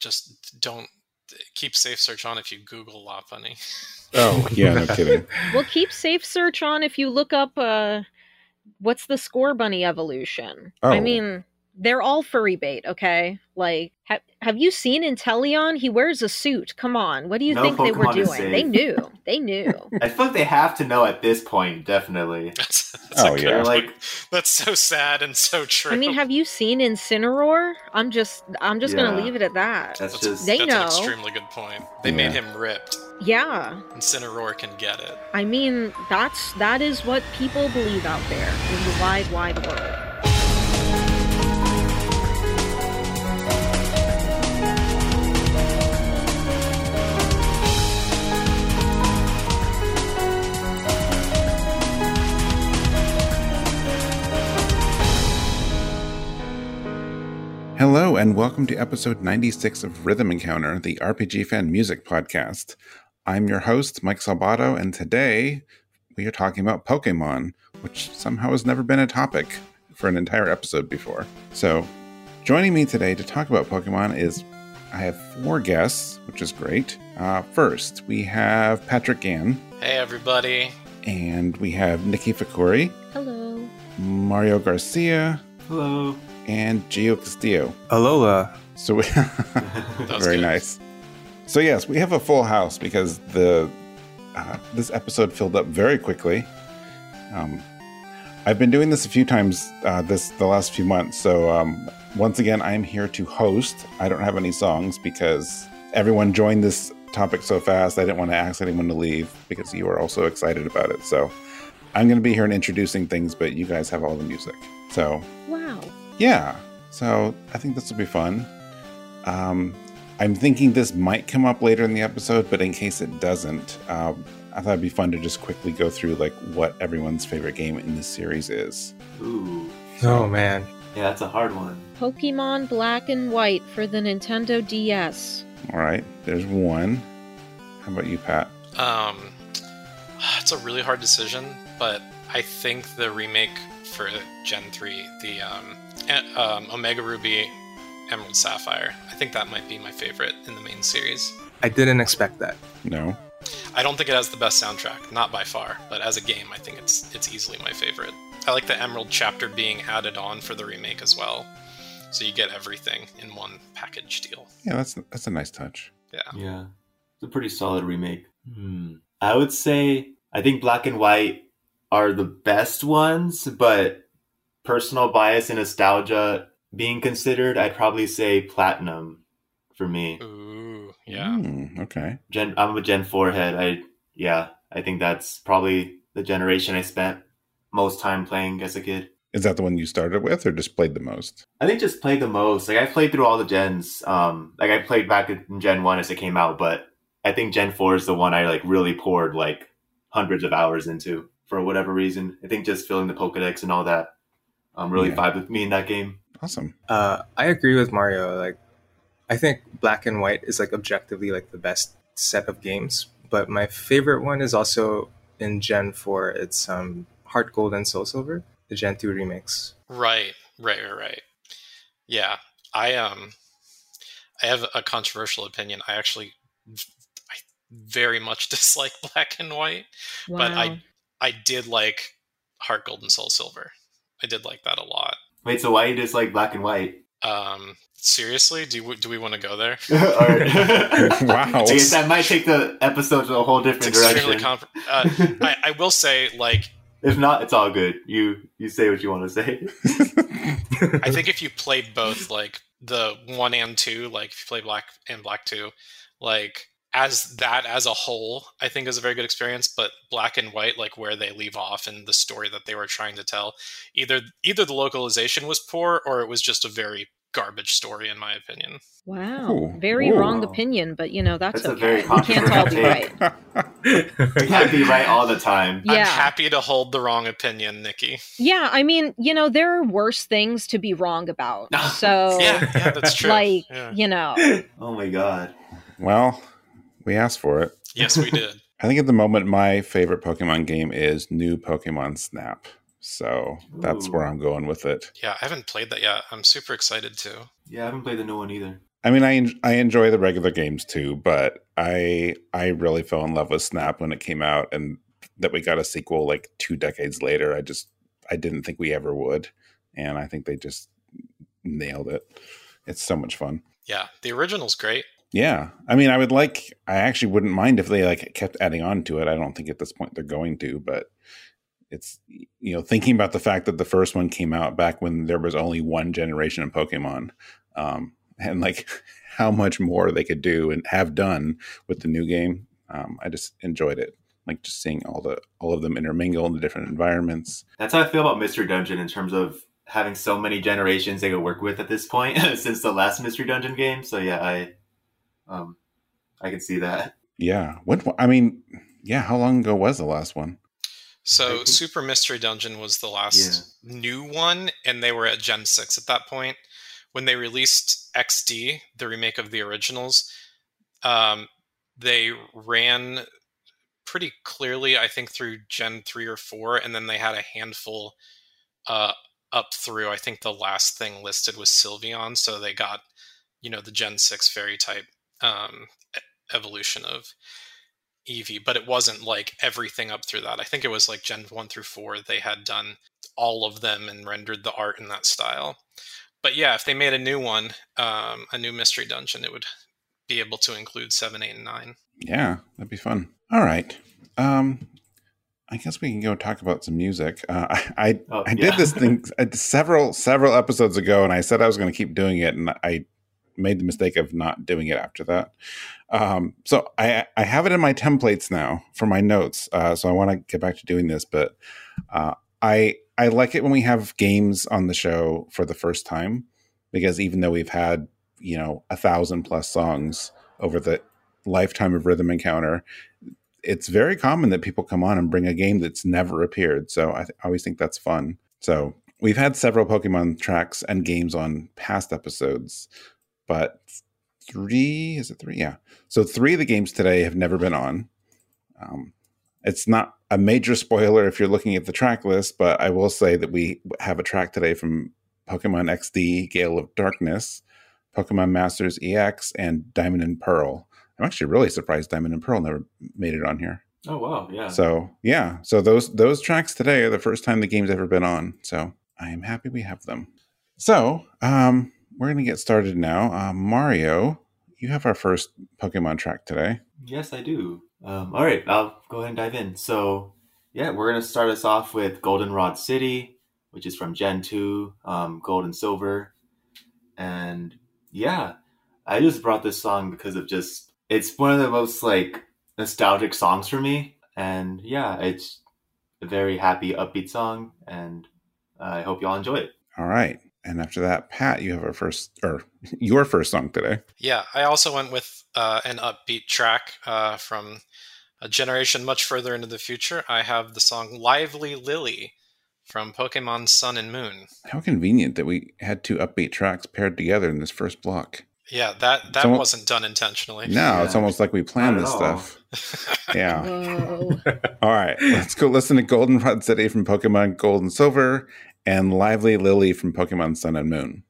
just don't keep safe search on if you Google Lopunny. Oh yeah, no kidding. Well, keep safe search on if you look up uh what's the Scorbunny evolution. I Oh. mean, they're all furry bait, okay? Like ha- have you seen Inteleon? He wears a suit. Come on. What do you No think they were doing? They knew. They knew. I feel like they have to know at this point, definitely. That's, that's Oh, yeah. Like- that's so sad and so true. I mean, have you seen Incineroar? I'm just I'm just gonna leave it at that. That's that's, just They that's know. an extremely good point. They Yeah. made him ripped. yeah. Incineroar can get it. I mean, that's that is what people believe out there in the wide wide world. Hello, and welcome to episode 96 of Rhythm Encounter, the RPG fan music podcast. I'm your host, Mike Salbato, and today we are talking about Pokemon, which somehow has never been a topic for an entire episode before. So, joining me today to talk about Pokemon is I have four guests, which is great. Uh, first, we have Patrick Gann, Hey everybody. and we have Nikki Fakuri, Hello. Mario Garcia, Hello. And Gio Castillo. Alola. So we was very good. nice. So yes, we have a full house because the uh, this episode filled up very quickly. Um, I've been doing this a few times uh, this the last few months. So um, once again, I'm here to host. I don't have any songs because everyone joined this topic so fast. I didn't want to ask anyone to leave because you are also excited about it. So I'm going to be here and introducing things, but you guys have all the music. So Wow. Yeah. So I think this will be fun. Um, I'm thinking this might come up later in the episode, but in case it doesn't, um, I thought it'd be fun to just quickly go through like what everyone's favorite game in this series is. Ooh. Oh man. Yeah, that's a hard one. Pokemon Black and White for the Nintendo DS. All right, there's one. How about you, Pat? Um, it's a really hard decision, but I think the remake for Gen 3, the um, um, Omega Ruby Emerald Sapphire, I think that might be my favorite in the main series. I didn't expect that. No. I don't think it has the best soundtrack, not by far, but as a game, I think it's it's easily my favorite. I like the Emerald chapter being added on for the remake as well, so you get everything in one package deal. Yeah, that's that's a nice touch. Yeah. Yeah. It's a pretty solid remake. Hmm. I would say I think black and white are the best ones, but personal bias and nostalgia being considered, I'd probably say platinum for me. Ooh, yeah. Hmm, okay. Gen I'm a Gen 4 head. I yeah, I think that's probably the generation I spent most time playing as a kid. Is that the one you started with, or just played the most? I think just played the most. Like I played through all the gens. Um, like I played back in Gen One as it came out, but I think Gen Four is the one I like really poured like hundreds of hours into for whatever reason. I think just filling the Pokedex and all that um really Yeah. vibed with me in that game. Awesome. Uh, I agree with Mario. Like, I think Black and White is like objectively like the best set of games. But my favorite one is also in Gen Four. It's um, Heart Gold and Soul Silver, the Gen Two remix. Right, right, right, right. Yeah, I um, I have a controversial opinion. I actually, I very much dislike Black and White, Wow. but I, I did like Heart Gold and Soul Silver. I did like that a lot. Wait, so why you just like black and white? Um, seriously, do we, do we want to go there? Wow. I guess that might take the episode to a whole different extremely direction. comp- uh, I, I will say, like, if not, it's all good. You you say what you want to say. I think if you played both, like the one and two, like if you play Black and Black Two, like as that as a whole, I think is a very good experience. But Black and White, like where they leave off and the story that they were trying to tell, either either the localization was poor or it was just a very garbage story, in my opinion. wow. Ooh. Very Ooh. wrong opinion, but you know, that's, That's okay. very We can't all be right. You can't be right all the time. I'm happy to hold the wrong opinion, Nikki. Yeah, I mean, you know, there are worse things to be wrong about. So, Yeah, yeah, that's true. like, Yeah. you know, Oh my god. well, we asked for it. Yes, we did. I think at the moment my favorite Pokemon game is New Pokemon Snap. So that's where I'm going with it. Yeah, I haven't played that yet. I'm super excited to. Yeah, I haven't played the new one either. I mean, I en- I enjoy the regular games too, but I I really fell in love with Snap when it came out, and that we got a sequel like two decades later. I just I didn't think we ever would, and I think they just nailed it. It's so much fun. Yeah, the original's great. Yeah, I mean, I would like. I actually wouldn't mind if they like kept adding on to it. I don't think at this point they're going to, but it's you know thinking about the fact that the first one came out back when there was only one generation of Pokemon, um, and like how much more they could do and have done with the new game. Um, I just enjoyed it, like just seeing all the all of them intermingle in the different environments. That's how I feel about Mystery Dungeon in terms of having so many generations they could work with at this point since the last Mystery Dungeon game. So yeah, I um I can see that. Yeah, what I mean, yeah. How long ago was the last one? So think- Super Mystery Dungeon was the last new one, and they were at Gen 6 at that point. When they released XD, the remake of the originals, um, they ran pretty clearly, I think, through Gen 3 or 4, and then they had a handful uh, up through, I think the last thing listed was Sylveon, so they got, you know, the Gen 6 fairy type um, evolution of Eevee, but it wasn't like everything up through that. I think it was like Gen 1 through 4, they had done all of them and rendered the art in that style. But yeah, if they made a new one, um, a new mystery dungeon, it would be able to include 7, 8, and 9. Yeah, that'd be fun. All right. Um, I guess we can go talk about some music. Uh, I I, Oh, I yeah. did this thing several several episodes ago, and I said I was going to keep doing it, and I made the mistake of not doing it after that. Um, so I I have it in my templates now for my notes. Uh, so I want to get back to doing this, but uh, I I like it when we have games on the show for the first time because even though we've had you know a thousand plus songs over the lifetime of Rhythm Encounter, it's very common that people come on and bring a game that's never appeared. So I, th- I always think that's fun. So we've had several Pokemon tracks and games on past episodes, but three is it three? Yeah. So three of the games today have never been on. Um, it's not a major spoiler if you're looking at the track list, but I will say that we have a track today from Pokemon XD, Gale of Darkness, Pokemon Masters EX, and Diamond and Pearl. I'm actually really surprised Diamond and Pearl never made it on here. Oh wow, yeah. So yeah, so those those tracks today are the first time the game's ever been on. So I am happy we have them. So um, we're gonna get started now. Uh, Mario, you have our first Pokemon track today. Yes, I do. Um, all right, I'll go ahead and dive in. So, yeah, we're going to start us off with Goldenrod City, which is from Gen 2, um, Gold and Silver. And yeah, I just brought this song because of just, it's one of the most like nostalgic songs for me. And yeah, it's a very happy, upbeat song. And I hope y'all enjoy it. All right, and after that, Pat, you have our first or your first song today. Yeah, I also went with uh, an upbeat track uh, from a generation much further into the future. I have the song Lively Lillie from Pokemon Sun and Moon. How convenient that we had two upbeat tracks paired together in this first block. Yeah, that, that Someone- wasn't done intentionally. No, it's almost like we planned this all. stuff. Yeah. All right, let's go listen to Goldenrod City from Pokemon Gold and Silver and Lively Lillie from Pokemon Sun and Moon.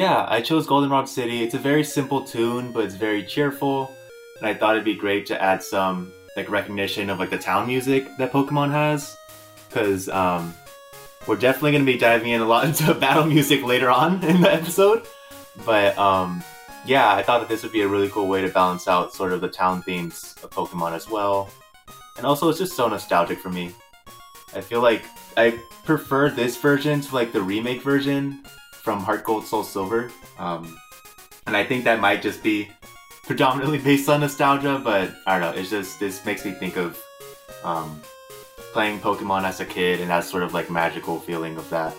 Yeah, I chose Goldenrod City. It's a very simple tune, but it's very cheerful. And I thought it'd be great to add some like recognition of like the town music that Pokemon has, because um, we're definitely to be diving in a lot into battle music later on in the episode. But um, yeah, I thought that this would be a really cool way to balance out sort of the town themes of Pokemon as well. And also, it's just so nostalgic for me. I feel like I prefer this version to like the remake version from Heart Gold Soul Silver. Um, and I think that might just be predominantly based on nostalgia, but I don't know. It's just this makes me think of um, playing Pokemon as a kid and that sort of like magical feeling of that.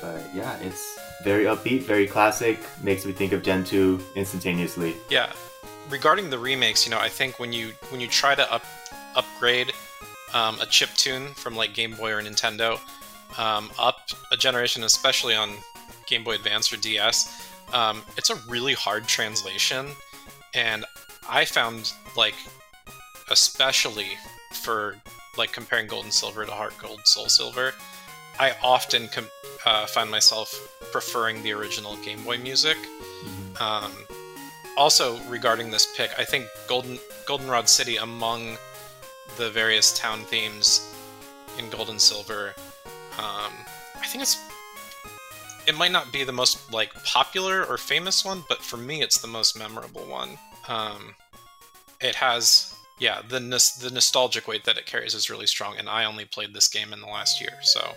But yeah, it's very upbeat, very classic. Makes me think of Gen 2 instantaneously. Yeah. Regarding the remakes, you know, I think when you when you try to up upgrade um, a chip tune from like Game Boy or Nintendo um, up a generation, especially on Game Boy Advance or DS, um, it's a really hard translation, and I found like especially for like comparing Gold and Silver to Heart Gold Soul Silver, I often com- uh, find myself preferring the original Game Boy music. Um, also, regarding this pick, I think Golden Goldenrod City among the various town themes in Gold and Silver, um, I think it's it might not be the most like popular or famous one, but for me, it's the most memorable one. Um, it has yeah the the nostalgic weight that it carries is really strong, and I only played this game in the last year, so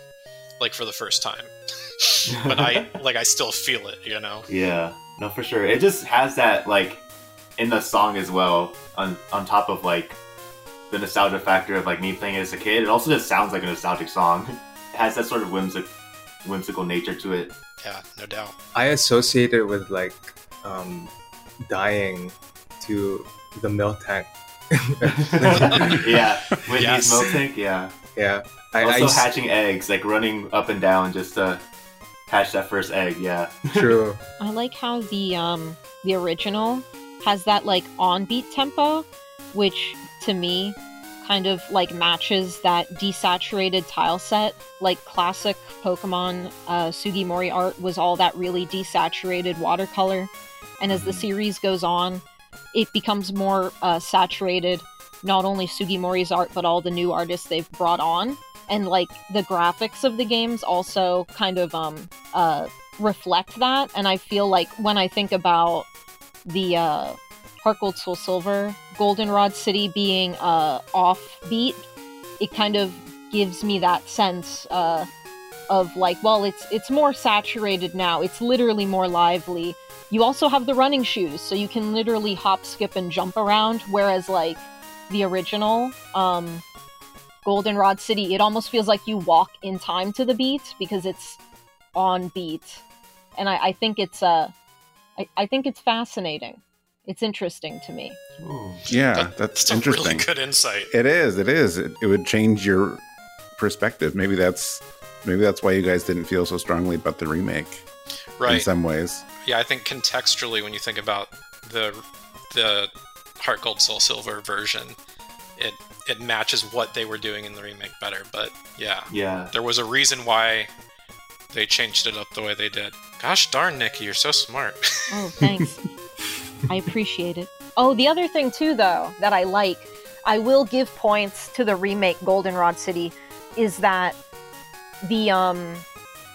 like for the first time. but I like I still feel it, you know. Yeah, no, for sure. It just has that like in the song as well. On on top of like the nostalgia factor of like me playing it as a kid, it also just sounds like a nostalgic song. It has that sort of whimsical whimsical nature to it. Yeah, no doubt. I associate it with like um, dying to the Miltank. yeah, Whitney's Yes. Miltank. Yeah, yeah. I, I also hatching eggs, like running up and down just to hatch that first egg. Yeah, true. I like how the um the original has that like on beat tempo, which to me kind of like matches that desaturated tile set. Like classic Pokemon uh, Sugimori art was all that really desaturated watercolor, and as the Mhm. series goes on, it becomes more uh, saturated. Not only Sugimori's art, but all the new artists they've brought on, and like the graphics of the games also kind of um uh reflect that and i feel like when i think about the uh heart gold soul silver goldenrod city being uh offbeat it kind of gives me that sense uh of like well it's it's more saturated now. It's literally more lively. You also have the running shoes so you can literally hop skip and jump around whereas like the original um goldenrod city it almost feels like you walk in time to the beat because it's on beat. And i, I think it's uh I, I think it's fascinating it's interesting to me Ooh. Yeah, That- that's It's a really interesting. good insight. It is. It is. It, it would change your perspective. Maybe that's maybe that's why you guys didn't feel so strongly about the remake Right. in some ways. Yeah, I think contextually, when you think about the the Heart Gold Soul Silver version, it it matches what they were doing in the remake better. But yeah, yeah. there was a reason why they changed it up the way they did. Gosh darn, Nikki, you're so smart. Oh, thanks. I appreciate it. Oh, the other thing too, though, that I like, I will give points to the remake Goldenrod City, is that the um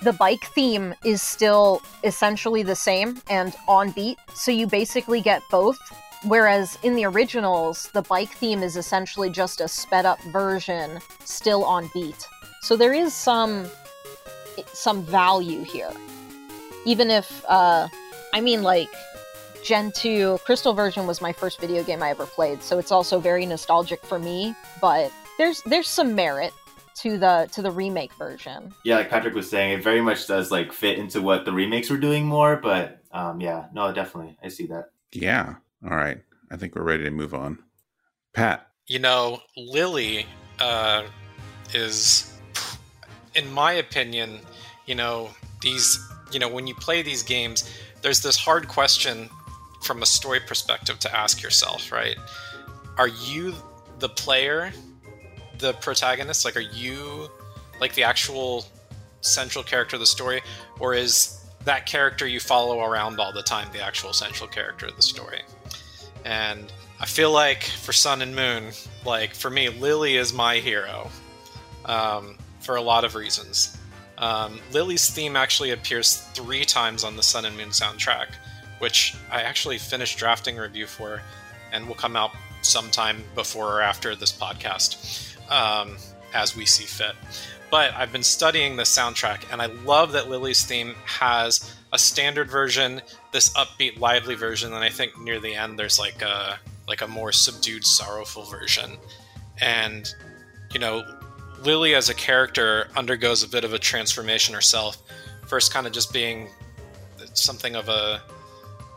the bike theme is still essentially the same and on beat, so you basically get both. Whereas in the originals, the bike theme is essentially just a sped up version, still on beat. So there is some some value here, even if uh, I mean like Gen 2 Crystal version was my first video game I ever played, so it's also very nostalgic for me, but there's there's some merit to the to the remake version. yeah, like Patrick was saying, it very much does like fit into what the remakes were doing more. But um, yeah, no, definitely, I see that. Yeah. All right. I think we're ready to move on. Pat. you know, Lillie uh, is, in my opinion, you know, these, you know, when you play these games, there's this hard question from a story perspective to ask yourself, right? Are you the player, the protagonist? Like, are you like the actual central character of the story, or is that character you follow around all the time, the actual central character of the story. And I feel like for Sun and Moon, like for me, Lillie is my hero um, for a lot of reasons. Um, Lillie's theme actually appears three times on the Sun and Moon soundtrack, which I actually finished drafting a review for and will come out sometime before or after this podcast um, as we see fit. But I've been studying the soundtrack, and I love that Lillie's theme has a standard version, this upbeat, lively version, and I think near the end there's like a like a more subdued, sorrowful version. And you know, Lillie as a character undergoes a bit of a transformation herself. First, kind of just being something of a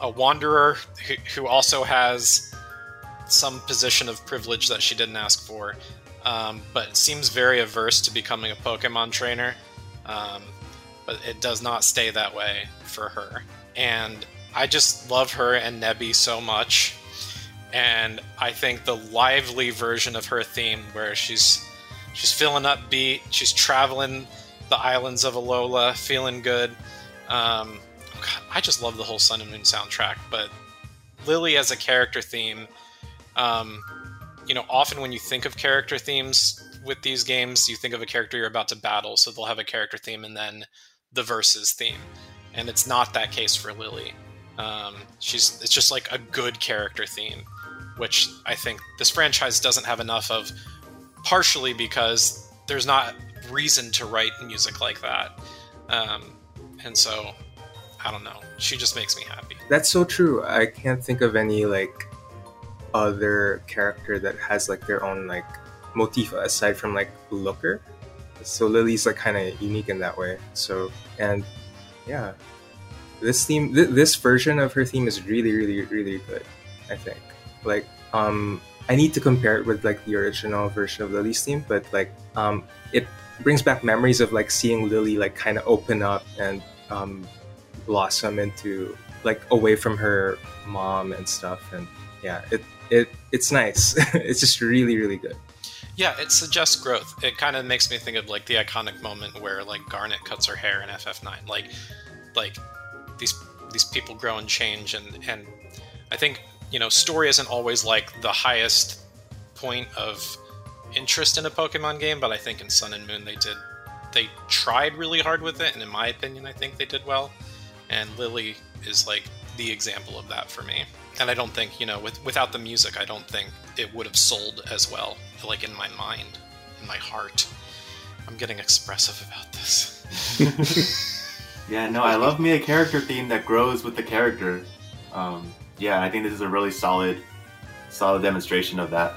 a wanderer who, who also has some position of privilege that she didn't ask for, um, but seems very averse to becoming a Pokemon trainer. Um, but it does not stay that way for her. And I just love her and Nebby so much. And I think the lively version of her theme, where she's she's feeling upbeat, she's traveling the islands of Alola, feeling good. Um, I just love the whole Sun and Moon soundtrack. But Lillie as a character theme, um, you know, often when you think of character themes with these games, you think of a character you're about to battle, so they'll have a character theme and then the versus theme, and it's not that case for Lillie. Um, she's it's just like a good character theme, which I think this franchise doesn't have enough of, partially because there's not reason to write music like that, um, and so I don't know. She just makes me happy. That's so true. I can't think of any like other character that has like their own like motif aside from like Looker. So Lillie's like kind of unique in that way. So and yeah, this theme, th- this version of her theme is really, really, really good. I think. Like, um, I need to compare it with like the original version of Lillie's theme, but like, um, it brings back memories of like seeing Lillie like kind of open up and um, blossom into like away from her mom and stuff, and yeah, it it it's nice. it's just really, really good. Yeah, it suggests growth. It kind of makes me think of like the iconic moment where like Garnet cuts her hair in FF9. Like, like these these people grow and change, and and I think you know story isn't always like the highest point of interest in a Pokemon game, but I think in Sun and Moon they did they tried really hard with it, and in my opinion, I think they did well. And Lillie is like the example of that for me. And I don't think you know with without the music, I don't think it would have sold as well like in my mind, in my heart. I'm getting expressive about this. yeah, no, I love me a character theme that grows with the character. Um, yeah, I think this is a really solid, solid demonstration of that.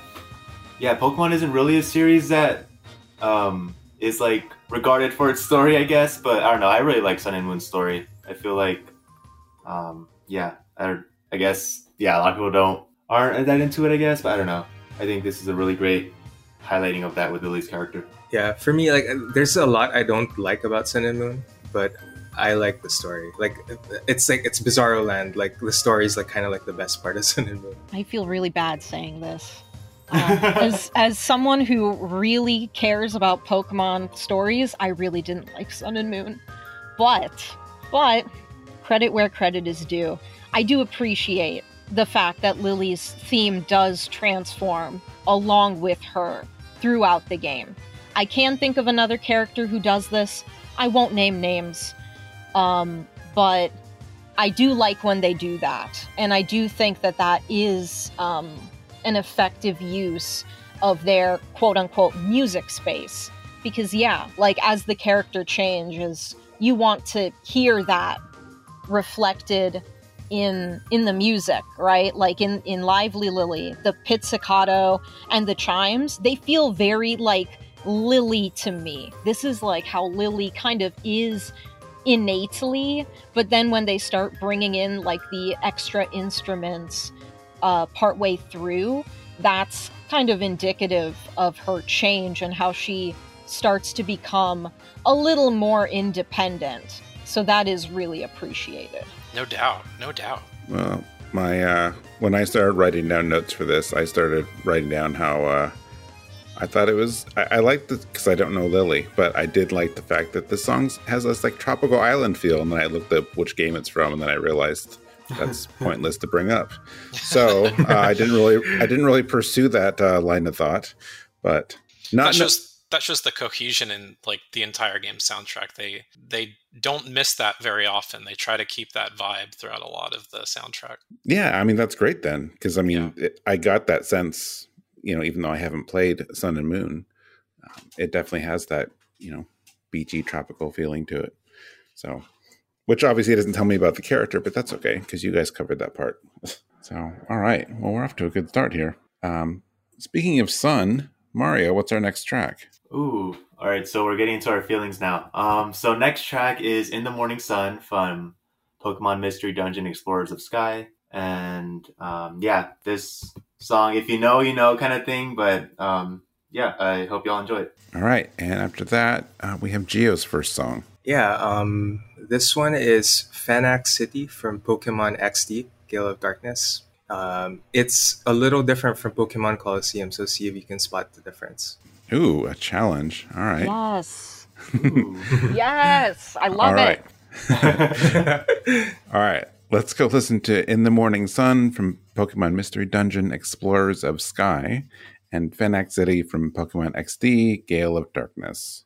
Yeah, Pokemon isn't really a series that um, is like regarded for its story, I guess. But I don't know. I really like Sun and Moon's story. I feel like, um, yeah, I, I guess, yeah, a lot of people don't aren't that into it. I guess, but I don't know. I think this is a really great highlighting of that with Lillie's character. Yeah, for me, like, there's a lot I don't like about Sun and Moon, but I like the story. Like, it's like it's Bizarro Land. Like, the story is like kind of like the best part of Sun and Moon. I feel really bad saying this. Um, as as someone who really cares about Pokemon stories, I really didn't like Sun and Moon, but but credit where credit is due. I do appreciate the fact that Lillie's theme does transform along with her throughout the game. I can think of another character who does this. I won't name names, um, but I do like when they do that. And I do think that that is um, an effective use of their quote unquote music space. Because, yeah, like as the character changes, you want to hear that reflected in in the music right? Like in in lively lillie the pizzicato and the chimes they feel very like lillie to me. This is like how lillie kind of is innately but then when they start bringing in like the extra instruments uh partway through that's kind of indicative of her change and how she starts to become a little more independent so that is really appreciated no doubt, no doubt. Well, my uh, when I started writing down notes for this, I started writing down how uh, I thought it was. I, I liked it because I don't know Lillie, but I did like the fact that the song has this like tropical island feel. And then I looked up which game it's from, and then I realized that's pointless to bring up. So uh, I didn't really, I didn't really pursue that uh, line of thought. But not that's just that's just the cohesion in like the entire game soundtrack. They they don't miss that very often. They try to keep that vibe throughout a lot of the soundtrack. Yeah, I mean that's great then, because I mean yeah. it, I got that sense. You know, even though I haven't played Sun and Moon, um, it definitely has that you know beachy tropical feeling to it. So, which obviously doesn't tell me about the character, but that's okay because you guys covered that part. so, all right, well we're off to a good start here. Um, speaking of Sun, Mario, what's our next track? Ooh, all right. So we're getting into our feelings now. Um, so next track is "In the Morning Sun" from Pokemon Mystery Dungeon Explorers of Sky, and um, yeah, this song, if you know, you know, kind of thing. But um, yeah, I hope y'all enjoy it. All right, and after that, uh, we have Gio's first song. Yeah, um, this one is Phenac City from Pokemon XD, Gale of Darkness. Um, it's a little different from Pokemon Colosseum, so see if you can spot the difference. Ooh, a challenge. All right. Yes. yes. I love it. All right. Let's go listen to In the Morning Sun from Pokemon Mystery Dungeon Explorers of Sky and Phenac City from Pokemon XD Gale of Darkness.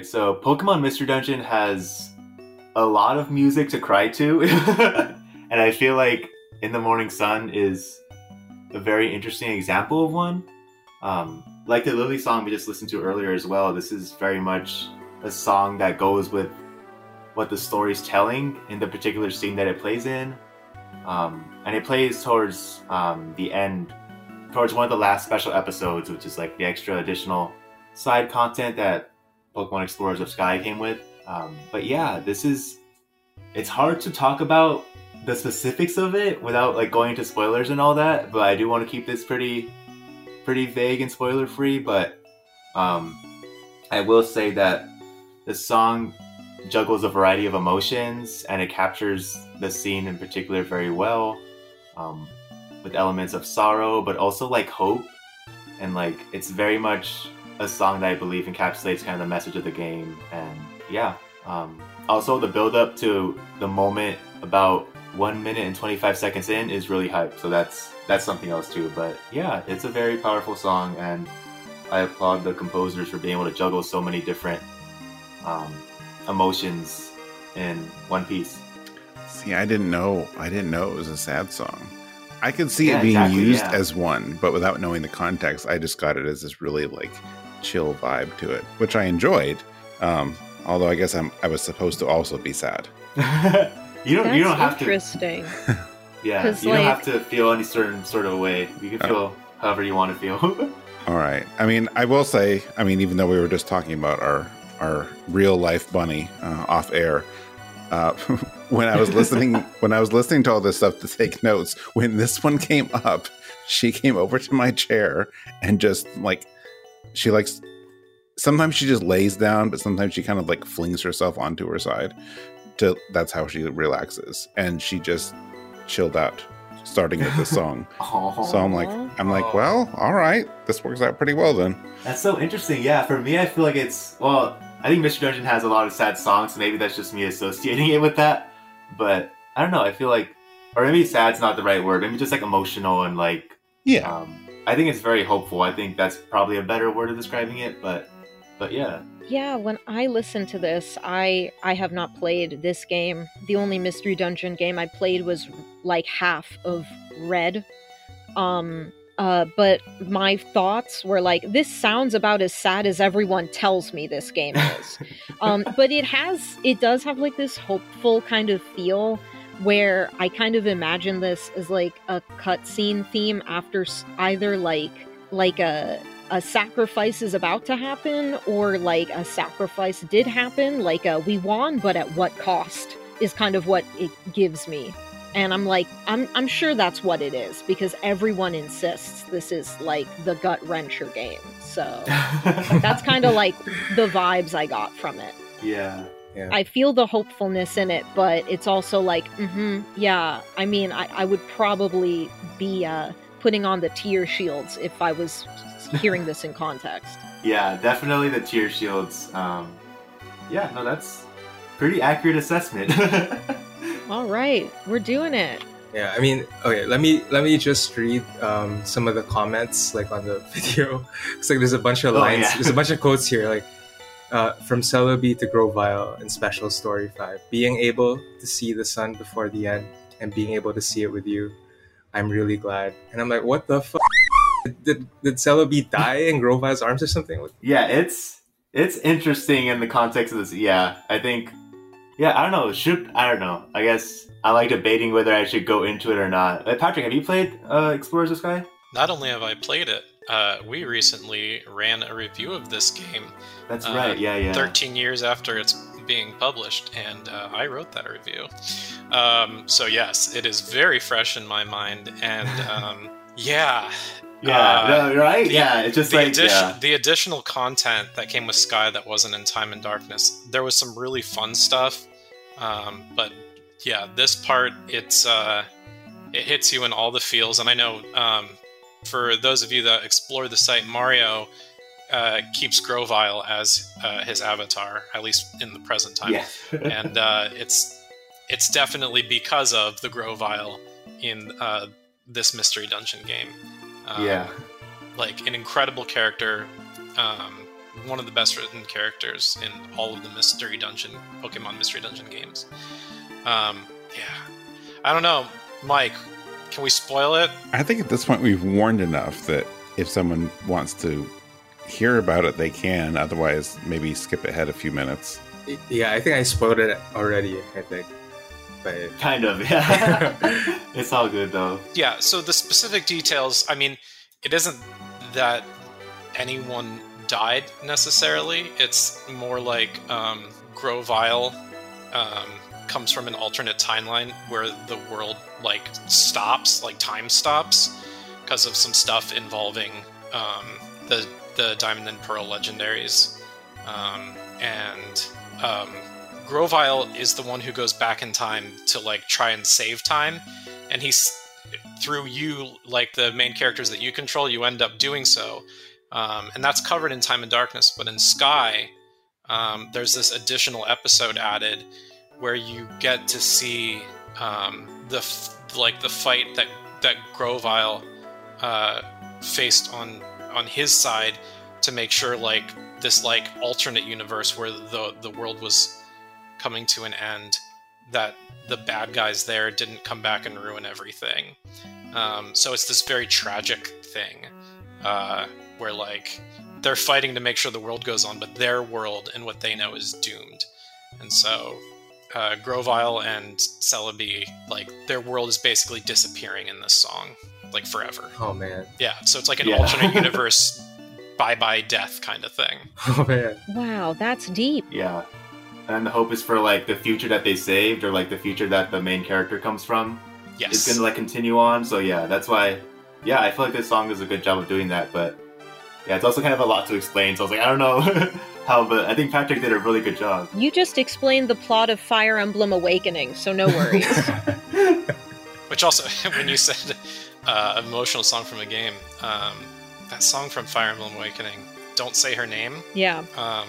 So Pokemon Mystery Dungeon has a lot of music to cry to, and I feel like In the Morning Sun is a very interesting example of one. Um, like the Lillie song we just listened to earlier as well, this is very much a song that goes with what the story's telling in the particular scene that it plays in. Um, and it plays towards um, the end, towards one of the last special episodes, which is like the extra additional side content that Pokemon Explorers of Sky came with. Um, but yeah, this is. It's hard to talk about the specifics of it without like going into spoilers and all that. But I do want to keep this pretty, pretty vague and spoiler free. But um, I will say that the song juggles a variety of emotions and it captures the scene in particular very well, um, with elements of sorrow, but also like hope and like it's very much a song that I believe encapsulates kind of the message of the game. And yeah, um, also the build up to the moment about one minute and 25 seconds in is really hype. So that's that's something else too. But yeah, it's a very powerful song, and I applaud the composers for being able to juggle so many different um, emotions in one piece. See, I didn't know. I didn't know it was a sad song. I could see Yeah, it being exactly, used yeah. as one, but without knowing the context, I just got it as this really like chill vibe to it, which I enjoyed. Um, although I guess I'm I was supposed to also be sad. you don't. That's you don't have to. interesting. Yeah, 'Cause, you don't have to feel any certain sort of way. You can Oh. feel however you want to feel. All right. I mean, I will say, I mean, even though we were just talking about our our real life bunny uh, off air, uh, when I was listening, when I was listening to all this stuff to take notes, when this one came up, she came over to my chair and just like, she likes. Sometimes she just lays down, but sometimes she kind of like flings herself onto her side. To that's how she relaxes, and she just chilled out, starting with the song. So I'm like, I'm like, well, all right, this works out pretty well then. that's so interesting. Yeah, for me, I feel like it's well. I think Mystery Dungeon has a lot of sad songs. So maybe that's just me associating it with that. But I don't know. I feel like, or maybe sad's not the right word. Maybe just like emotional and like. Yeah, Um, I think it's very hopeful. I think that's probably a better word of describing it. But, but yeah. Yeah, when I listen to this, I I have not played this game. The only mystery dungeon game I played was like half of Red. Um uh but my thoughts were like this sounds about as sad as everyone tells me this game is. um but it has it does have like this hopeful kind of feel where I kind of imagine this as like a cutscene theme after either like like a a sacrifice is about to happen or like a sacrifice did happen like a we won but at what cost? is kind of what it gives me. And i'm like i'm i'm sure that's what it is because everyone insists this is like the gut wrencher game so that's kind of like the vibes i got from it. Yeah. I feel the hopefulness in it, but it's also like, mm-hmm, yeah. I mean, I, I would probably be uh, putting on the tear shields if I was hearing this in context. Yeah, definitely the tear shields. Um, yeah, no, that's pretty accurate assessment. All right, we're doing it. Yeah, I mean, okay. Let me let me just read um, some of the comments like on the video. It's like there's a bunch of Oh, lines. yeah. There's a bunch of quotes here, like uh, from Celebi to Grovyle in Special Story Five. Being able to see the sun before the end and being able to see it with you, I'm really glad. And I'm like, what the fuck? Did, did, did Celebi die in Grovyle's arms or something? Yeah, it's it's interesting in the context of this. Yeah, I think. Yeah, I don't know. Should I don't know. I guess I like debating whether I should go into it or not. Uh, Patrick, have you played uh, Explorers of Sky? Not only have I played it, uh, we recently ran a review of this game That's Uh, right. Yeah, yeah. 13 years after it's being published, and uh, I wrote that review. Um, so, yes, it is very fresh in my mind, and um, yeah. Yeah, uh, no, right. the- yeah, it's just the, like addition, yeah. the additional content that came with Sky that wasn't in Time and Darkness, there was some really fun stuff. Um, but yeah, this part, it's uh, it hits you in all the feels. And I know um, for those of you that explore the site, Mario uh, keeps Grovyle as uh, his avatar, at least in the present time Yeah. and uh, it's it's definitely because of the Grovyle in uh, this mystery dungeon game. Um, yeah. like an incredible character, um, one of the best written characters in all of the mystery dungeon Pokemon mystery dungeon games. Um, yeah, I don't know, Mike. Can we spoil it? I think at this point we've warned enough that if someone wants to hear about it, they can. Otherwise, maybe skip ahead a few minutes. Yeah, I think I spoiled it already. I think, but Kind of. Yeah. it's all good though. Yeah, so the specific details, I mean, it isn't that anyone died necessarily. It's more like um, Grovyle um, comes from an alternate timeline where the world like stops, like time stops, because of some stuff involving um, the the Diamond and Pearl legendaries, um, and um, Grovyle is the one who goes back in time to like try and save time, and he's through you, like the main characters that you control, you end up doing so. Um, and that's covered in Time and Darkness. But in Sky, um, there's this additional episode added where you get to see um, the like the fight that that Grovyle uh, faced on on his side to make sure like this like alternate universe where the the world was coming to an end that the bad guys there didn't come back and ruin everything. Um, so it's this very tragic thing uh, where like they're fighting to make sure the world goes on, but their world and what they know is doomed. And so uh, Grovyle and Celebi, like their world is basically disappearing in this song, like forever. Oh man. Yeah, so it's like an Yeah. alternate universe, bye bye death kind of thing. Oh man. Wow, that's deep. Yeah. And the hope is for like the future that they saved or like the future that the main character comes from Yes. It's gonna like continue on. So yeah, that's why yeah, I feel like this song does a good job of doing that, but yeah, it's also kind of a lot to explain, so I was like, I don't know how but I think Patrick did a really good job. You just explained the plot of Fire Emblem Awakening, so no worries. Which also, when you said uh, emotional song from a game, um, that song from Fire Emblem Awakening, "Don't Say Her Name," yeah. um,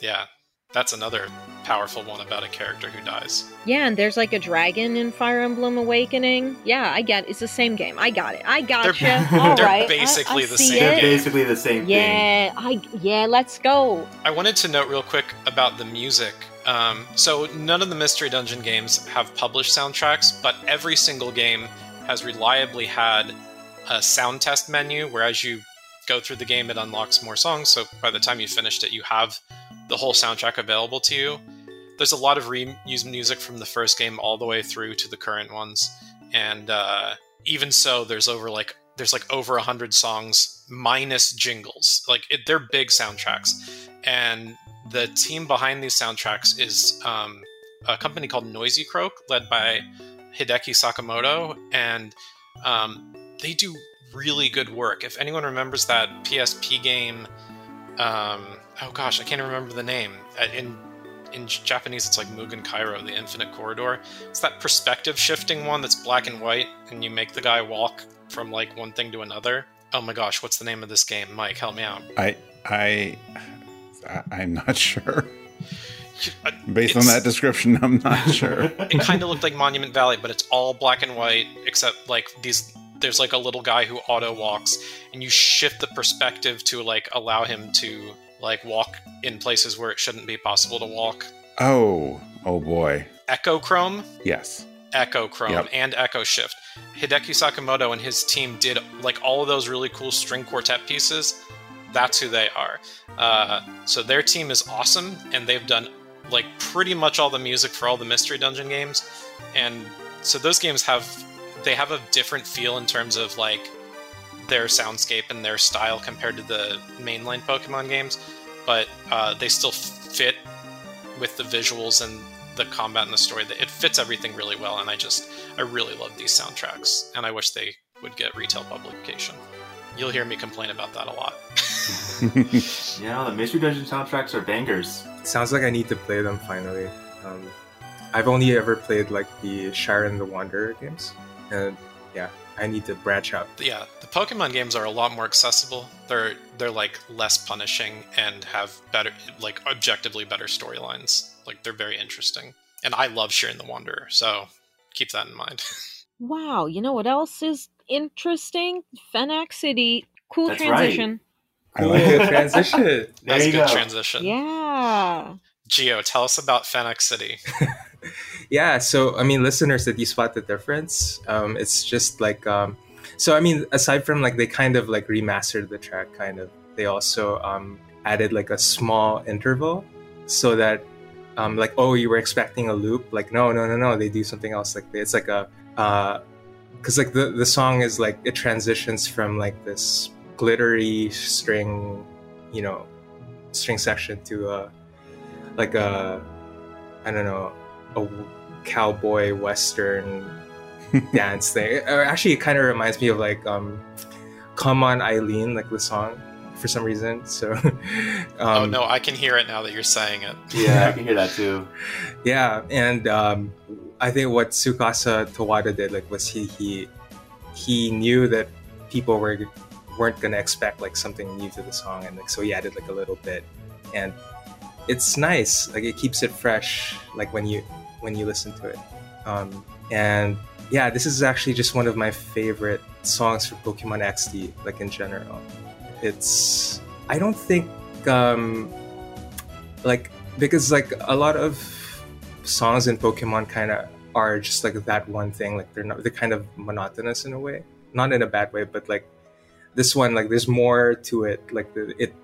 yeah, that's another powerful one about a character who dies. Yeah, and there's like a dragon in Fire Emblem Awakening. Yeah, I get It's the same game. I got it. I gotcha. They're- All they're right. Basically I the see same They're basically the same thing. Yeah, I yeah, let's go. I wanted to note real quick about the music. Um, so none of the Mystery Dungeon games have published soundtracks, but every single game has reliably had a sound test menu where as you go through the game it unlocks more songs. So by the time you finished it, you have the whole soundtrack available to you. There's a lot of reused music from the first game all the way through to the current ones, and uh, even so, there's over like there's like over a hundred songs minus jingles. Like it, they're big soundtracks, and the team behind these soundtracks is um, a company called Noisy Croak, led by Hideki Sakamoto, and um, they do really good work. If anyone remembers that PSP game, um, oh gosh, I can't remember the name. Uh, In in Japanese, it's like Mugen Kairo, the Infinite Corridor. It's that perspective shifting one that's black and white, and you make the guy walk from like one thing to another. Oh my gosh, what's the name of this game? Mike, help me out. I I I- I'm not sure. Uh, Based on that description, I'm not sure. it kind of looked like Monument Valley, but it's all black and white, except like these. There's like a little guy who auto walks, and you shift the perspective to like allow him to like walk in places where it shouldn't be possible to walk. Oh, oh boy. Echo Chrome, Yes. Echo Chrome, Yep. and Echo Shift. Hideki Sakamoto and his team did like all of those really cool string quartet pieces. That's who they are. Uh, so their team is awesome, and they've done like pretty much all the music for all the Mystery Dungeon games. And so those games have they have a different feel in terms of like their soundscape and their style compared to the mainline Pokemon games, but uh, they still fit with the visuals and the combat and the story. It fits everything really well, and I just I really love these soundtracks, and I wish they would get retail publication. You'll hear me complain about that a lot. Yeah, the Mystery Dungeon soundtracks are bangers. Sounds like I need to play them finally. Um, I've only ever played like the Shiren the Wanderer games, and yeah, I need to branch out. yeah, the Pokemon games are a lot more accessible. They're they're like less punishing and have better like objectively better storylines. Like they're very interesting. And I love Shiren the Wanderer, so keep that in mind. Wow, you know what else is interesting? Phenac City. Cool That's transition. I like Cool it. transition. That's a good go. transition. Yeah. Gio, tell us about Phenac City. yeah so i mean listeners did you spot the difference um it's just like um so i mean aside from like they kind of like remastered the track kind of they also um added like a small interval so that um like oh you were expecting a loop like no no no no they do something else like it's like a uh because like the the song is like it transitions from like this glittery string you know string section to uh like a i don't know a cowboy western dance thing. Or actually, it kind of reminds me of like um, "Come On Eileen," like the song, for some reason. So, um, oh no, I can hear it now that you're saying it. Yeah, I can hear that too. yeah, and um, I think what Tsukasa Tawada did like was he he he knew that people were weren't gonna expect like something new to the song, and like so he added like a little bit, and it's nice. Like it keeps it fresh. Like when you when you listen to it, um, and yeah, this is actually just one of my favorite songs for Pokemon XD. Like in general, it's I don't think um, like because like a lot of songs in Pokemon kind of are just like that one thing. Like they're not they're kind of monotonous in a way, not in a bad way, but like this one like there's more to it. Like the, it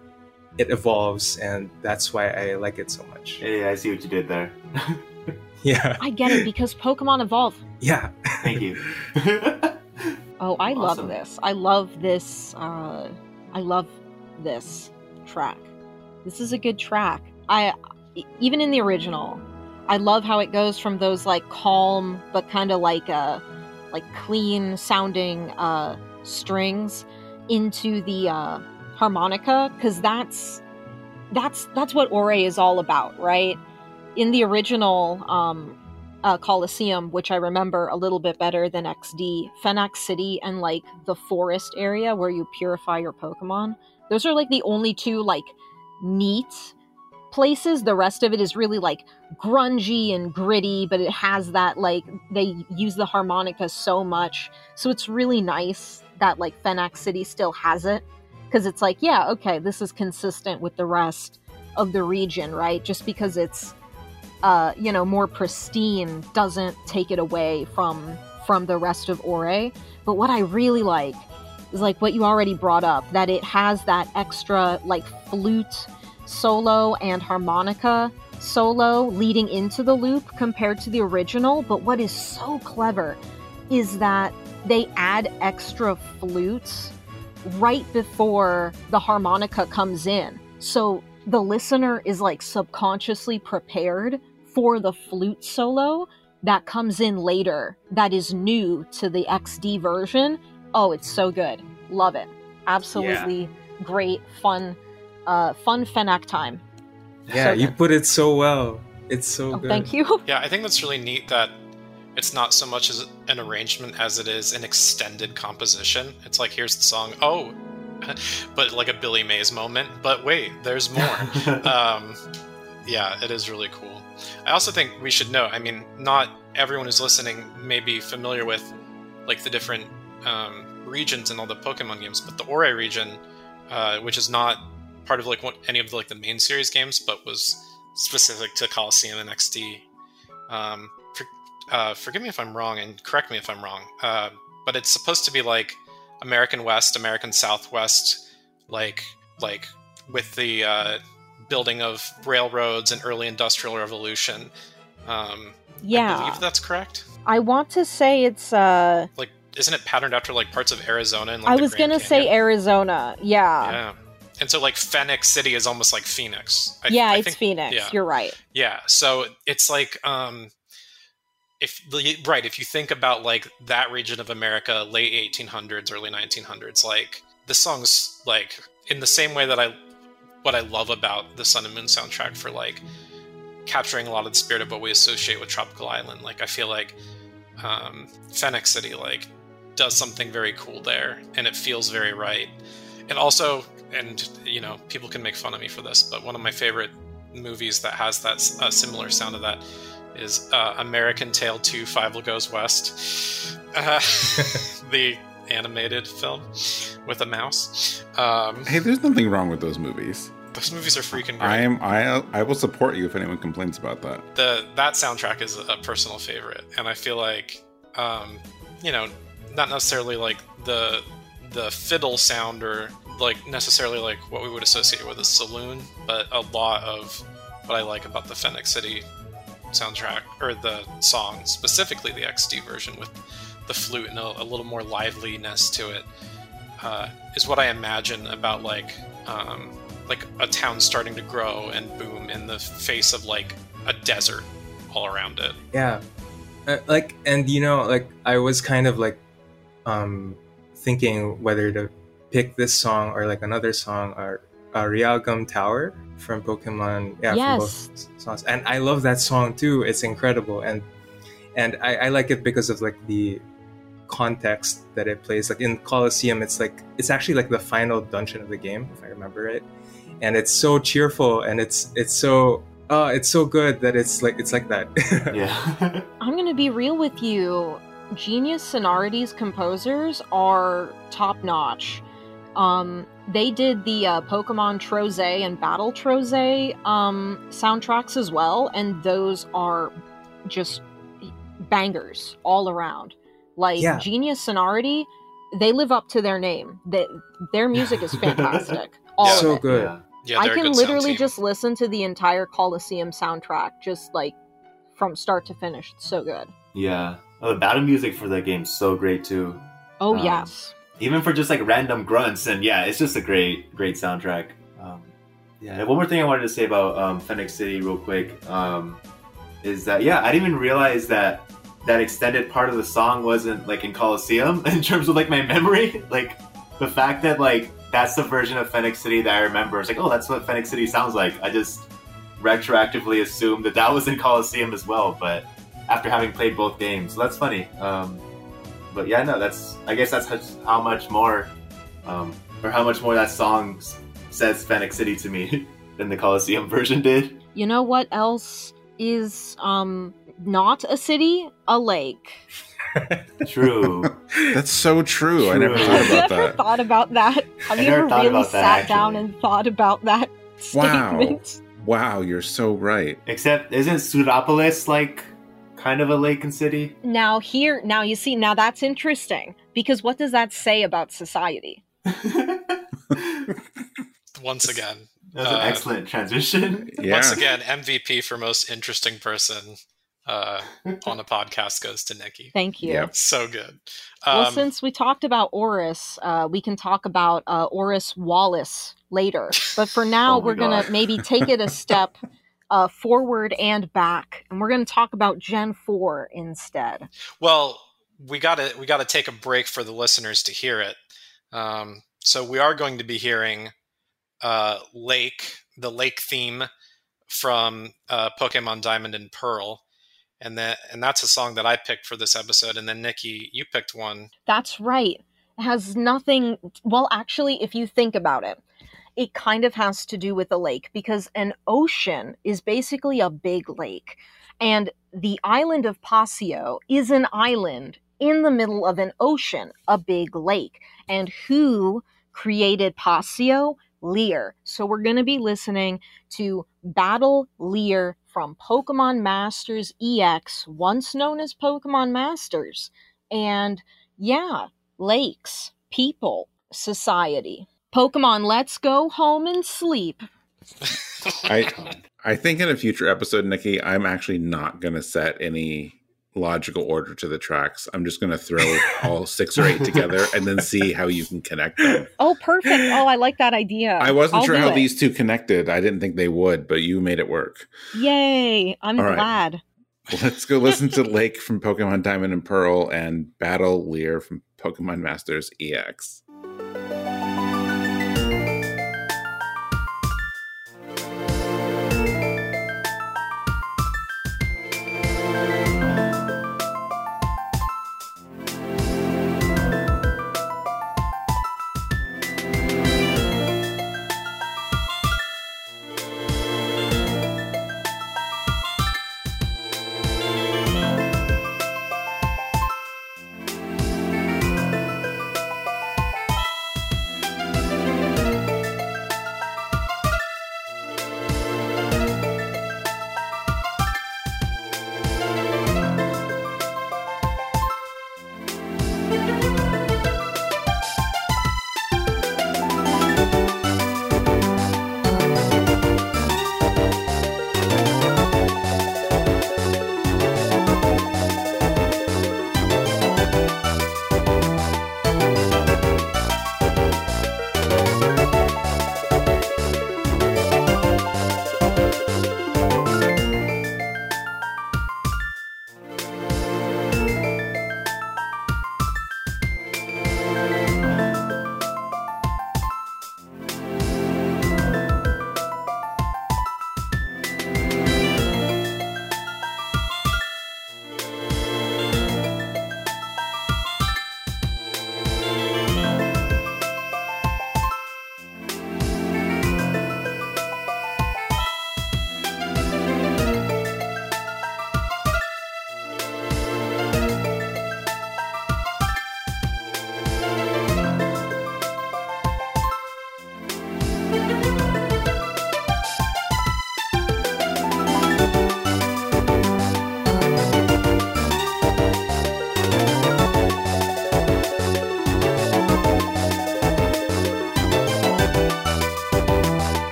it evolves, and that's why I like it so much. Hey, I see what you did there. Yeah, I get it because Pokemon evolve. yeah. Thank you. Oh, I Awesome. love this. I love this. Uh, I love this track. This is a good track. I even in the original, I love how it goes from those like calm but kind of like uh like clean sounding uh strings into the uh harmonica cuz that's that's that's what Orre is all about, right? In the original um uh, Colosseum, which I remember a little bit better than XD, Phenac City and like the forest area where you purify your Pokemon. Those are like the only two like neat places. The rest of it is really like grungy and gritty, but it has that like they use the harmonica so much. So it's really nice that like Phenac City still has it because it's like, yeah, okay, this is consistent with the rest of the region, right? Just because it's uh, you know, more pristine doesn't take it away from from the rest of Orre. But what I really like is like what you already brought up that it has that extra like flute solo and harmonica solo leading into the loop compared to the original. But what is so clever is that they add extra flutes right before the harmonica comes in. So the listener is like subconsciously prepared for the flute solo that comes in later that is new to the XD version. Oh, it's so good. Love it. Absolutely great, fun, uh, fun Phenac time. Yeah, you put it so well. It's so Oh, good. thank you. Yeah, I think that's really neat that it's not so much as an arrangement as it is an extended composition. It's like here's the song, oh, but like a Billy Mays moment. But wait, there's more. um, yeah, it is really cool. I also think we should know. I mean, not everyone who's listening may be familiar with like the different um, regions in all the Pokemon games, but the Orre region, uh, which is not part of like what, any of the, like the main series games, but was specific to Colosseum and XD. Um, uh, forgive me if I'm wrong, and correct me if I'm wrong. Uh, but it's supposed to be like American West, American Southwest, like like with the uh, building of railroads and early industrial revolution. Um, I Yeah. believe that's correct. I want to say it's uh Like, isn't it patterned after like parts of Arizona? And, like, I was gonna say Arizona. Yeah. Yeah. And so, like, Phenac City is almost like Phoenix. I, yeah, I it's think- Phoenix. yeah. You're right. Yeah, so it's like um if right, if you think about like that region of America, late 1800s, early 1900s, like the songs like in the same way that I what I love about the Sun and Moon soundtrack for like capturing a lot of the spirit of what we associate with Tropical Island. Like I feel like um Phenac City like does something very cool there and it feels very right. And also and you know, people can make fun of me for this, but one of my favorite movies that has that similar sound of that is uh, American Tail 2 Fievel Goes West, uh, the animated film with a mouse. Um, Hey, there's nothing wrong with those movies. those movies are freaking great. I am I I will support you if anyone complains about that. the that soundtrack is a personal favorite, and I feel like, um, you know, not necessarily like the the fiddle sound or like necessarily like what we would associate with a saloon, but a lot of what I like about the Phenac City soundtrack or the song, specifically the XD version with the flute and a, a little more liveliness to it, uh, is what I imagine about like um, like a town starting to grow and boom in the face of like a desert all around it. Yeah. Uh, like and you know like I was kind of like um thinking whether to pick this song or like another song or uh, Realgam Tower from Pokemon yeah Yes. from both songs and I love that song too it's incredible and and I, I like it because of like the context that it plays. Like in Colosseum, it's like it's actually like the final dungeon of the game, if I remember it, and it's so cheerful and it's it's so oh, it's so good that it's like it's like that. Yeah. I'm gonna be real with you. Genius Sonority's composers are top notch. Um, they did the uh, Pokemon Trozei and Battle Trozei um, soundtracks as well, and those are just bangers all around. Like Yeah. Genius Sonority, they live up to their name. They, their music is fantastic. All Yeah. of so it. good. Yeah. Yeah, I can literally just listen to the entire Colosseum soundtrack, just like from start to finish. It's so good. Yeah. Oh, the battle music for that game's so great too. Oh Um, yes. Even for just like random grunts, and yeah, it's just a great, great soundtrack. Um, yeah. One more thing I wanted to say about um, Phenac City, real quick, um, is that yeah, I didn't even realize that that extended part of the song wasn't like in Colosseum in terms of like my memory. Like the fact that like that's the version of Phenac City that I remember. It's like, oh, that's what Phenac City sounds like. I just retroactively assumed that that was in Colosseum as well, but after having played both games, so that's funny. Um, but yeah, no, that's I guess that's how- how much more, um, or how much more that song says Phenac City to me than the Colosseum version did. You know what else is um not a city? A lake. True. That's so true. I never True. thought Have you ever that. thought about that? Have I you ever really sat that, down and thought about that Wow. statement? Wow, you're so right. Except, isn't Surapolis like kind of a lake and city? Now here, now you see, now that's interesting because what does that say about society? Once again, That's an Uh, excellent transition. Yeah. once again, MVP for most interesting person uh, on a podcast goes to Nikki. Thank you. Yep. So good. Well, Um, since we talked about Oris, uh, we can talk about uh, Oris Wallace later. But for now, Oh we're gonna maybe take it a step uh, forward and back, and we're gonna talk about Gen Four instead. Well, we gotta we gotta take a break for the listeners to hear it. Um, so we are going to be hearing uh, Lake, the Lake theme from uh, Pokemon Diamond and Pearl, and that and that's a song that I picked for this episode. And then Nikki, you picked one. That's right. It has nothing. Well, actually, if you think about it, it kind of has to do with a lake because an ocean is basically a big lake. And the island of Pasio is an island in the middle of an ocean, a big lake. And who created Pasio? Lear. So we're going to be listening to Battle Lear from Pokemon Masters EX, once known as Pokemon Masters. And yeah, lakes, people, society. Pokemon, let's go home and sleep. I I think in a future episode, Nikki, I'm actually not going to set any logical order to the tracks. I'm just going to throw all six or eight together and then see how you can connect them. Oh, perfect. Oh, I like that idea. I wasn't I'll sure how it. these two connected. I didn't think they would, but you made it work. Yay. I'm All right. glad. Let's go listen to Lake from Pokemon Diamond and Pearl and Battle Lear from Pokemon Masters EX.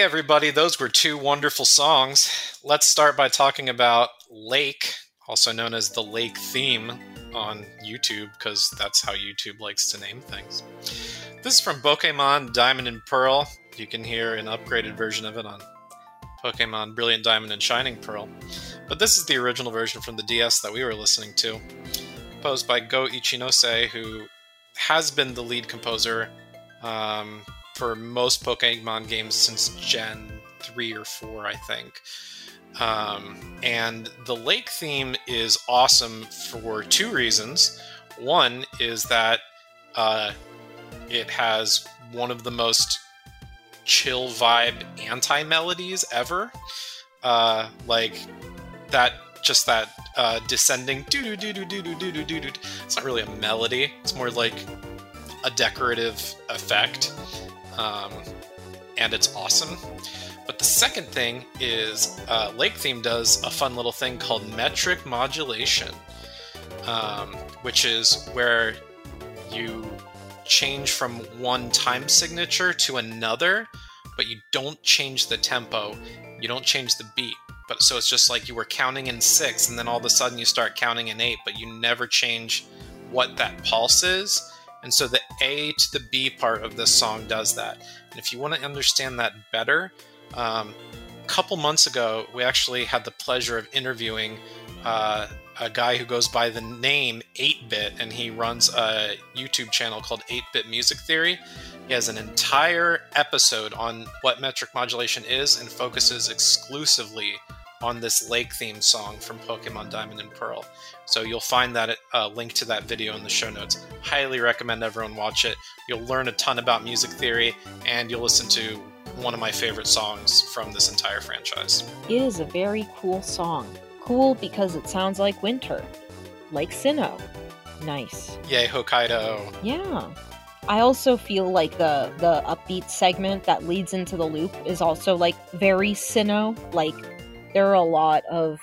Everybody, those were two wonderful songs. Let's start by talking about Lake, also known as the Lake theme on YouTube, because that's how YouTube likes to name things. This is from Pokemon Diamond and Pearl. You can hear an upgraded version of it on Pokemon Brilliant Diamond and Shining Pearl. But this is the original version from the DS that we were listening to, composed by Go Ichinose, who has been the lead composer um, for most Pokemon games since Gen 3 or 4, I think. Um, and the lake theme is awesome for two reasons. One is that uh, it has one of the most chill vibe anti melodies ever. Uh, like that, just that uh, descending doo doo doo doo doo doo doo doo doo. It's not really a melody. It's more like a decorative effect, um, and it's awesome. But the second thing is uh, Lake Theme does a fun little thing called metric modulation, um, which is where you change from one time signature to another, but you don't change the tempo, you don't change the beat. But so it's just like you were counting in six, and then all of a sudden you start counting in eight, but you never change what that pulse is. And so the A to the B part of this song does that. And if you want to understand that better, um, a couple months ago, we actually had the pleasure of interviewing uh, a guy who goes by the name 8-Bit, and he runs a YouTube channel called 8-Bit Music Theory. He has an entire episode on what metric modulation is and focuses exclusively on this lake theme song from Pokemon Diamond and Pearl. So you'll find that uh, link to that video in the show notes. Highly recommend everyone watch it. You'll learn a ton about music theory, and you'll listen to one of my favorite songs from this entire franchise. It is a very cool song. Cool because it sounds like winter, like Sinnoh. Nice. Yay, Hokkaido. Yeah. I also feel like the the upbeat segment that leads into the loop is also like very Sinnoh. Like there are a lot of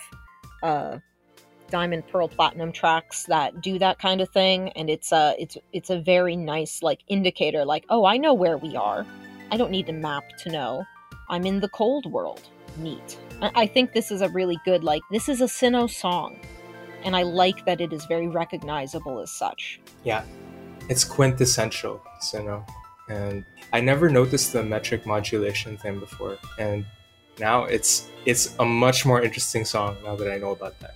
uh diamond pearl platinum tracks that do that kind of thing and it's a it's it's a very nice like indicator like oh I know where we are. I don't need a map to know. I'm in the cold world. Neat. I I think this is a really good like this is a Sinnoh song and I like that it is very recognizable as such. Yeah, it's quintessential Sinnoh And I never noticed the metric modulation thing before. And now it's it's a much more interesting song now that I know about that.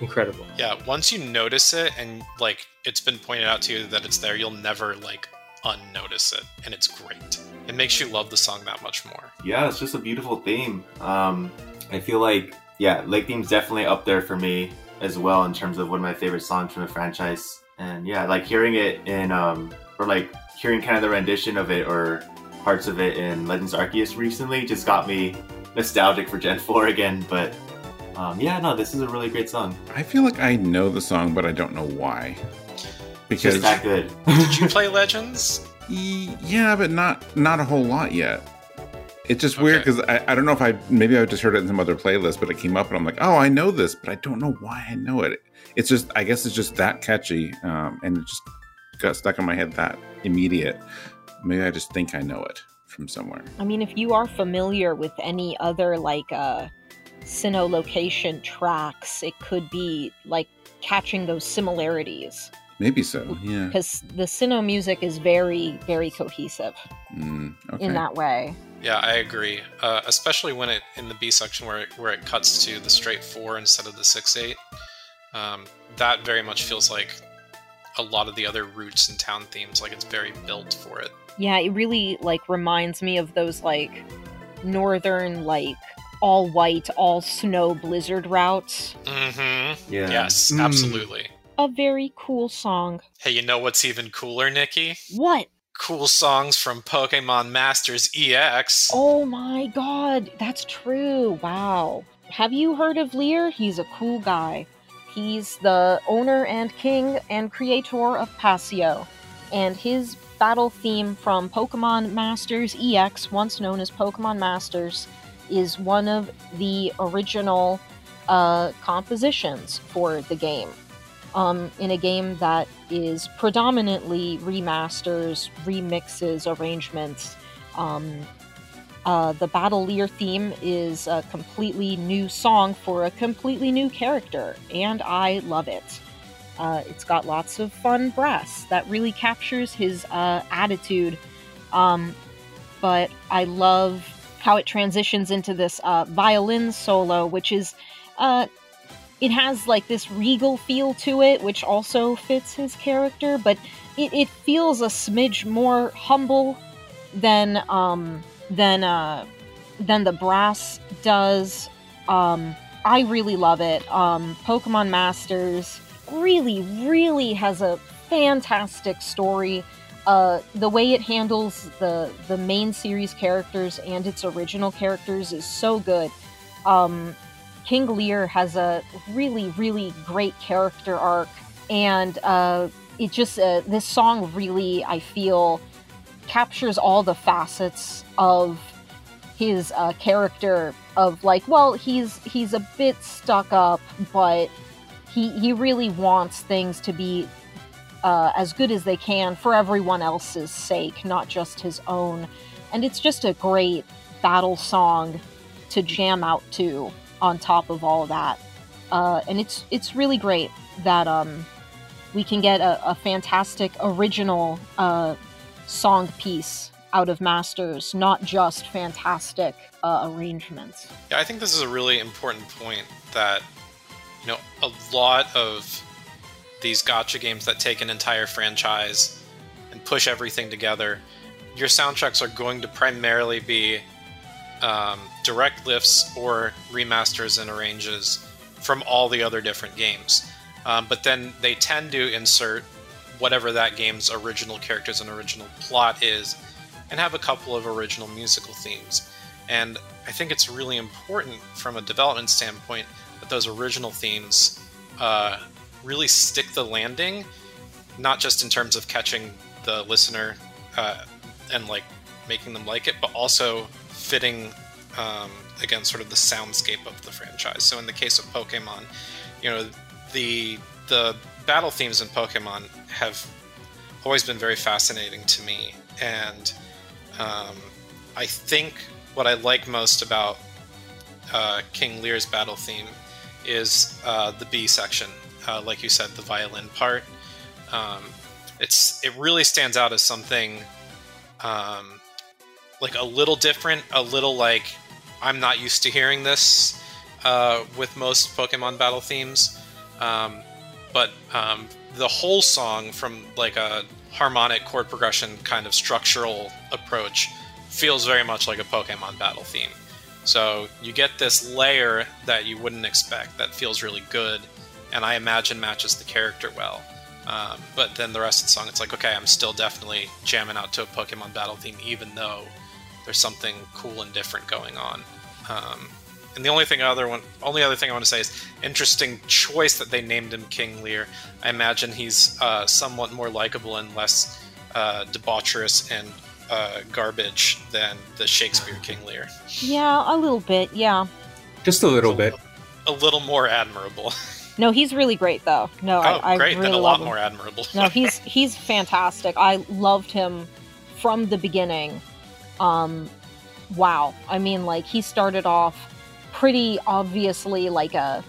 Incredible. Yeah, once you notice it and like it's been pointed out to you that it's there, you'll never like unnotice it, and it's great. It makes you love the song that much more. Yeah, it's just a beautiful theme. Um, I feel like yeah, Lake Theme's definitely up there for me as well in terms of one of my favorite songs from the franchise. And yeah, like hearing it in um, or like hearing kind of the rendition of it or parts of it in Legends Arceus recently just got me nostalgic for Gen 4 again. But um, yeah, no, this is a really great song. I feel like I know the song, but I don't know why. It's Because just that good. Did you play Legends? Yeah, but not not a whole lot yet. It's just weird Okay. because I, I don't know if I maybe I just heard it in some other playlist, but it came up and I'm like, oh, I know this, but I don't know why I know it. It's just I guess it's just that catchy, um, and it just got stuck in my head that immediate. Maybe I just think I know it from somewhere. I mean, if you are familiar with any other like uh Sinnoh location tracks, it could be like catching those similarities Maybe so. Yeah. because the Sinnoh music is very, very cohesive Mm, okay. in that way. Yeah, I agree. Uh, especially when it in the B section where it, where it cuts to the straight four instead of the six eight. Um, that very much feels like a lot of the other routes and town themes. Like it's very built for it. Yeah, it really like reminds me of those like northern like all white, all snow blizzard routes. Mm-hmm. Yeah. Yes, Mm. absolutely. A very cool song. Hey, you know what's even cooler, Nikki? What? Cool songs from Pokemon Masters EX. Oh my god, that's true. Wow. Have you heard of Lear? He's a cool guy. He's the owner and king and creator of Pasio. And his battle theme from Pokemon Masters EX, once known as Pokemon Masters, is one of the original uh, compositions for the game. Um, in a game that is predominantly remasters, remixes, arrangements, um, Uh, the Battle theme is a completely new song for a completely new character, and I love it. Uh, it's got lots of fun brass that really captures his uh, attitude. Um, but I love how it transitions into this uh, violin solo, which is. Uh, it has like this regal feel to it, which also fits his character, but it, it feels a smidge more humble than um, than uh, than the brass does. Um, I really love it. Um, Pokemon Masters really, really has a fantastic story. Uh, the way it handles the the main series characters and its original characters is so good. Um, King Lear has a really, really great character arc, and uh, it just uh, this song really, I feel, captures all the facets of his uh, character of like well he's he's a bit stuck up but he he really wants things to be uh, as good as they can for everyone else's sake not just his own and it's just a great battle song to jam out to on top of all of that uh, and it's it's really great that um we can get a, a fantastic original uh, song piece out of masters, not just fantastic uh, arrangements. Yeah, I think this is a really important point that you know a lot of these gacha games that take an entire franchise and push everything together, your soundtracks are going to primarily be um, direct lifts or remasters and arranges from all the other different games. Um, but then they tend to insert whatever that game's original characters and original plot is and have a couple of original musical themes. And I think it's really important from a development standpoint that those original themes uh, really stick the landing, not just in terms of catching the listener uh, and like making them like it, but also fitting um, again sort of the soundscape of the franchise. So in the case of Pokemon, you know the the battle themes in Pokemon have always been very fascinating to me, and um, I think what I like most about uh, King Lear's battle theme is uh, the B section, uh, like you said, the violin part. Um, it's it really stands out as something um, like a little different, a little like I'm not used to hearing this uh, with most Pokemon battle themes. Um, but um, the whole song from like a harmonic chord progression kind of structural approach feels very much like a Pokemon battle theme. So you get this layer that you wouldn't expect that feels really good, and I imagine matches the character well. Um, but then the rest of the song, it's like, okay, I'm still definitely jamming out to a Pokemon battle theme, even though there's something cool and different going on. Um, and the only thing other one, only other thing I want to say is interesting choice that they named him King Lear. I imagine he's uh, somewhat more likable and less uh, debaucherous and uh, garbage than the Shakespeare King Lear. Yeah, a little bit. Yeah, just a little bit. A little more admirable. No, he's really great though. No, oh, I, I great! really then a love lot him. more admirable. no, he's he's fantastic. I loved him from the beginning. Um, wow. I mean, like he started off pretty obviously like a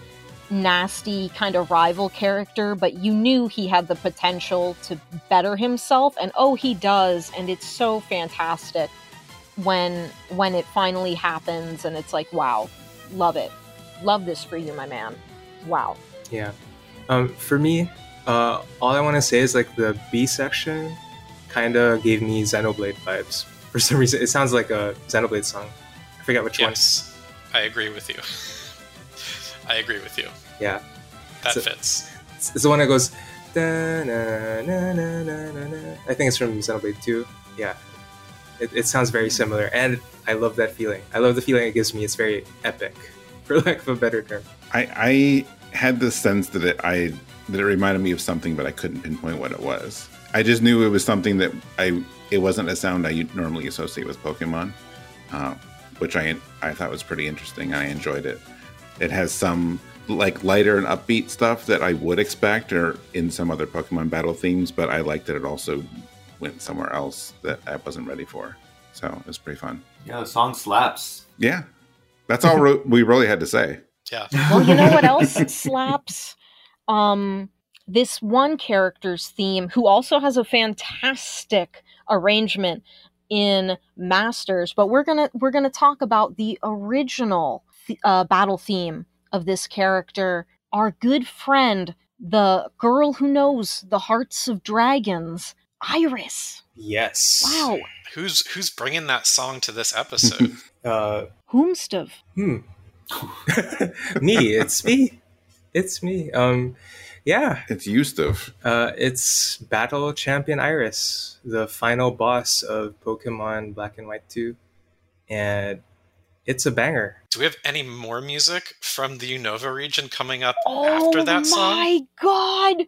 nasty kind of rival character, but you knew he had the potential to better himself, and oh, he does, and it's so fantastic when when it finally happens, and it's like, wow, love it, love this for you, my man, wow. Yeah, um, for me, uh, all I want to say is like the B section kind of gave me Xenoblade vibes for some reason. It sounds like a Xenoblade song. I forget which one. yes, I agree with you. I agree with you. Yeah, That So- fits. it's, it's the one that goes. "Da, na, na, na, na, na, na." I think it's from Xenoblade 2. Yeah, it, it sounds very similar, and I love that feeling. I love the feeling it gives me. It's very epic, for lack of a better term. I, I had the sense that it I that it reminded me of something, but I couldn't pinpoint what it was. I just knew it was something that I it wasn't a sound I normally associate with Pokemon, uh, which I I thought was pretty interesting. I enjoyed it. It has some like lighter and upbeat stuff that I would expect or in some other Pokemon battle themes, but I liked that it also went somewhere else that I wasn't ready for. So it was pretty fun. Yeah, the song slaps. Yeah, that's all ro- we really had to say. Yeah. Well, you know what else slaps? Um, this one character's theme, who also has a fantastic arrangement in Masters, but we're gonna we're gonna talk about the original th- uh, battle theme of this character. Our good friend, the girl who knows the hearts of dragons, Iris. Yes. Wow, Who's who's bringing that song to this episode? Uh, whomstov. hmm. me. It's me. It's me. Um, yeah. It's Eustav. Uh, it's Battle Champion Iris, the final boss of Pokemon Black and White 2. And it's a banger. Do we have any more music from the Unova region coming up Oh after that song? Oh my god!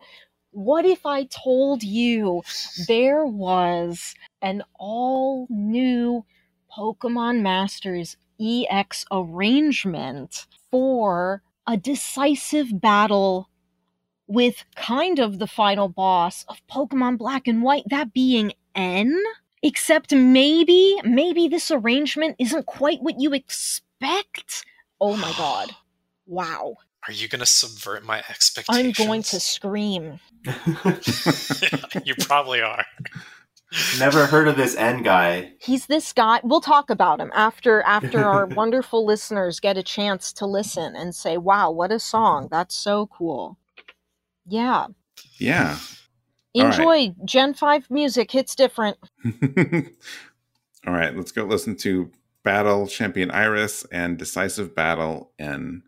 What if I told you there was an all new Pokemon Masters EX arrangement for a decisive battle with kind of the final boss of Pokemon Black and White, that being N? Except maybe, maybe this arrangement isn't quite what you expect? Oh my god. Wow. Are you going to subvert my expectations? I'm going to scream. you probably are. Never heard of this N guy. He's this guy. We'll talk about him after after our wonderful listeners get a chance to listen and say, "Wow, what a song. That's so cool." Yeah. Yeah. All right. Enjoy Gen 5 music. Hits different. All right, let's go listen to Battle Champion Iris and Decisive Battle N.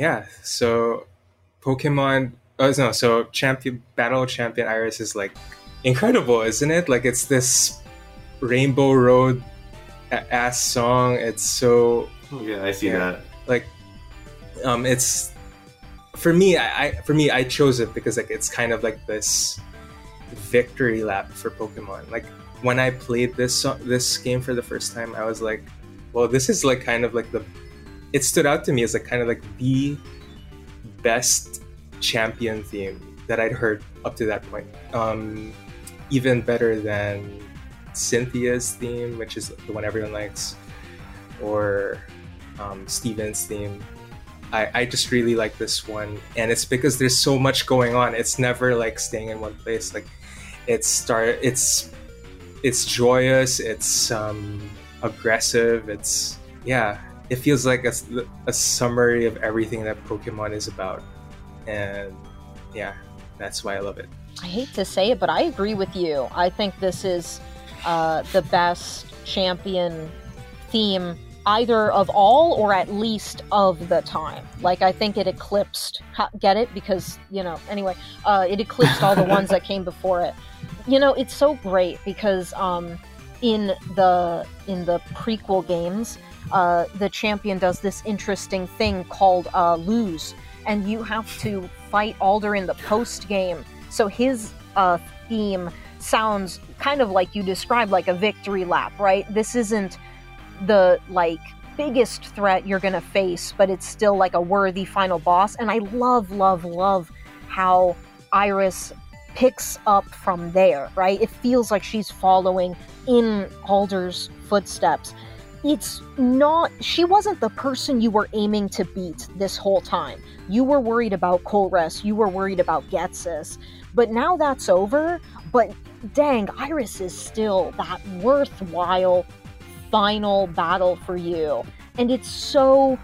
yeah, so Pokemon. Oh no, so champion battle champion Iris is like incredible, isn't it? Like it's this Rainbow Road ass song. It's so yeah, I see Yeah. that. like um it's for me I, I for me I chose it because like it's kind of like this victory lap for Pokemon. Like when I played this this game for the first time, I was like, well, this is like kind of like the it stood out to me as like kind of like the best champion theme that I'd heard up to that point. Um even better than Cynthia's theme, which is the one everyone likes, or um, Steven's theme. I, I just really like this one, and it's because there's so much going on. It's never like staying in one place. Like it's start, it's it's joyous. It's um, aggressive. It's yeah. It feels like a, a summary of everything that Pokemon is about, and yeah, that's why I love it. I hate to say it, but I agree with you. I think this is uh, the best champion theme, either of all or at least of the time. Like, I think it eclipsed get it? Because you know. Anyway, uh, it eclipsed all the ones that came before it. You know, it's so great because um, in the in the prequel games, uh, the champion does this interesting thing called uh, lose, and you have to fight Alder in the post game. So his uh, theme sounds kind of like you described, like a victory lap, right? This isn't the like biggest threat you're gonna face, but it's still like a worthy final boss. And I love, love, love how Iris picks up from there, right? It feels like she's following in Alder's footsteps. It's not, she wasn't the person you were aiming to beat this whole time. You were worried about Colress, you were worried about Ghetsis, but now that's over. But dang, Iris is still that worthwhile final battle for you. And it's so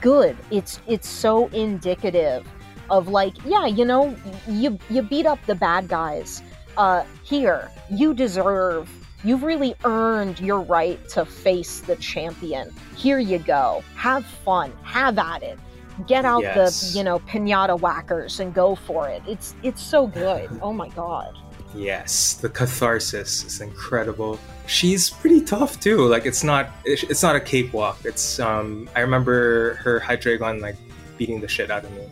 good. It's it's so indicative of like, yeah, you know, you you beat up the bad guys. Uh here, you deserve You've really earned your right to face the champion. Here you go. Have fun. Have at it. Get out Yes. the, you know, pinata whackers and go for it. It's it's so good. Oh my god. Yes, the catharsis is incredible. She's pretty tough too. Like it's not it's it's not a cakewalk. It's um I remember her Hydreigon like beating the shit out of me.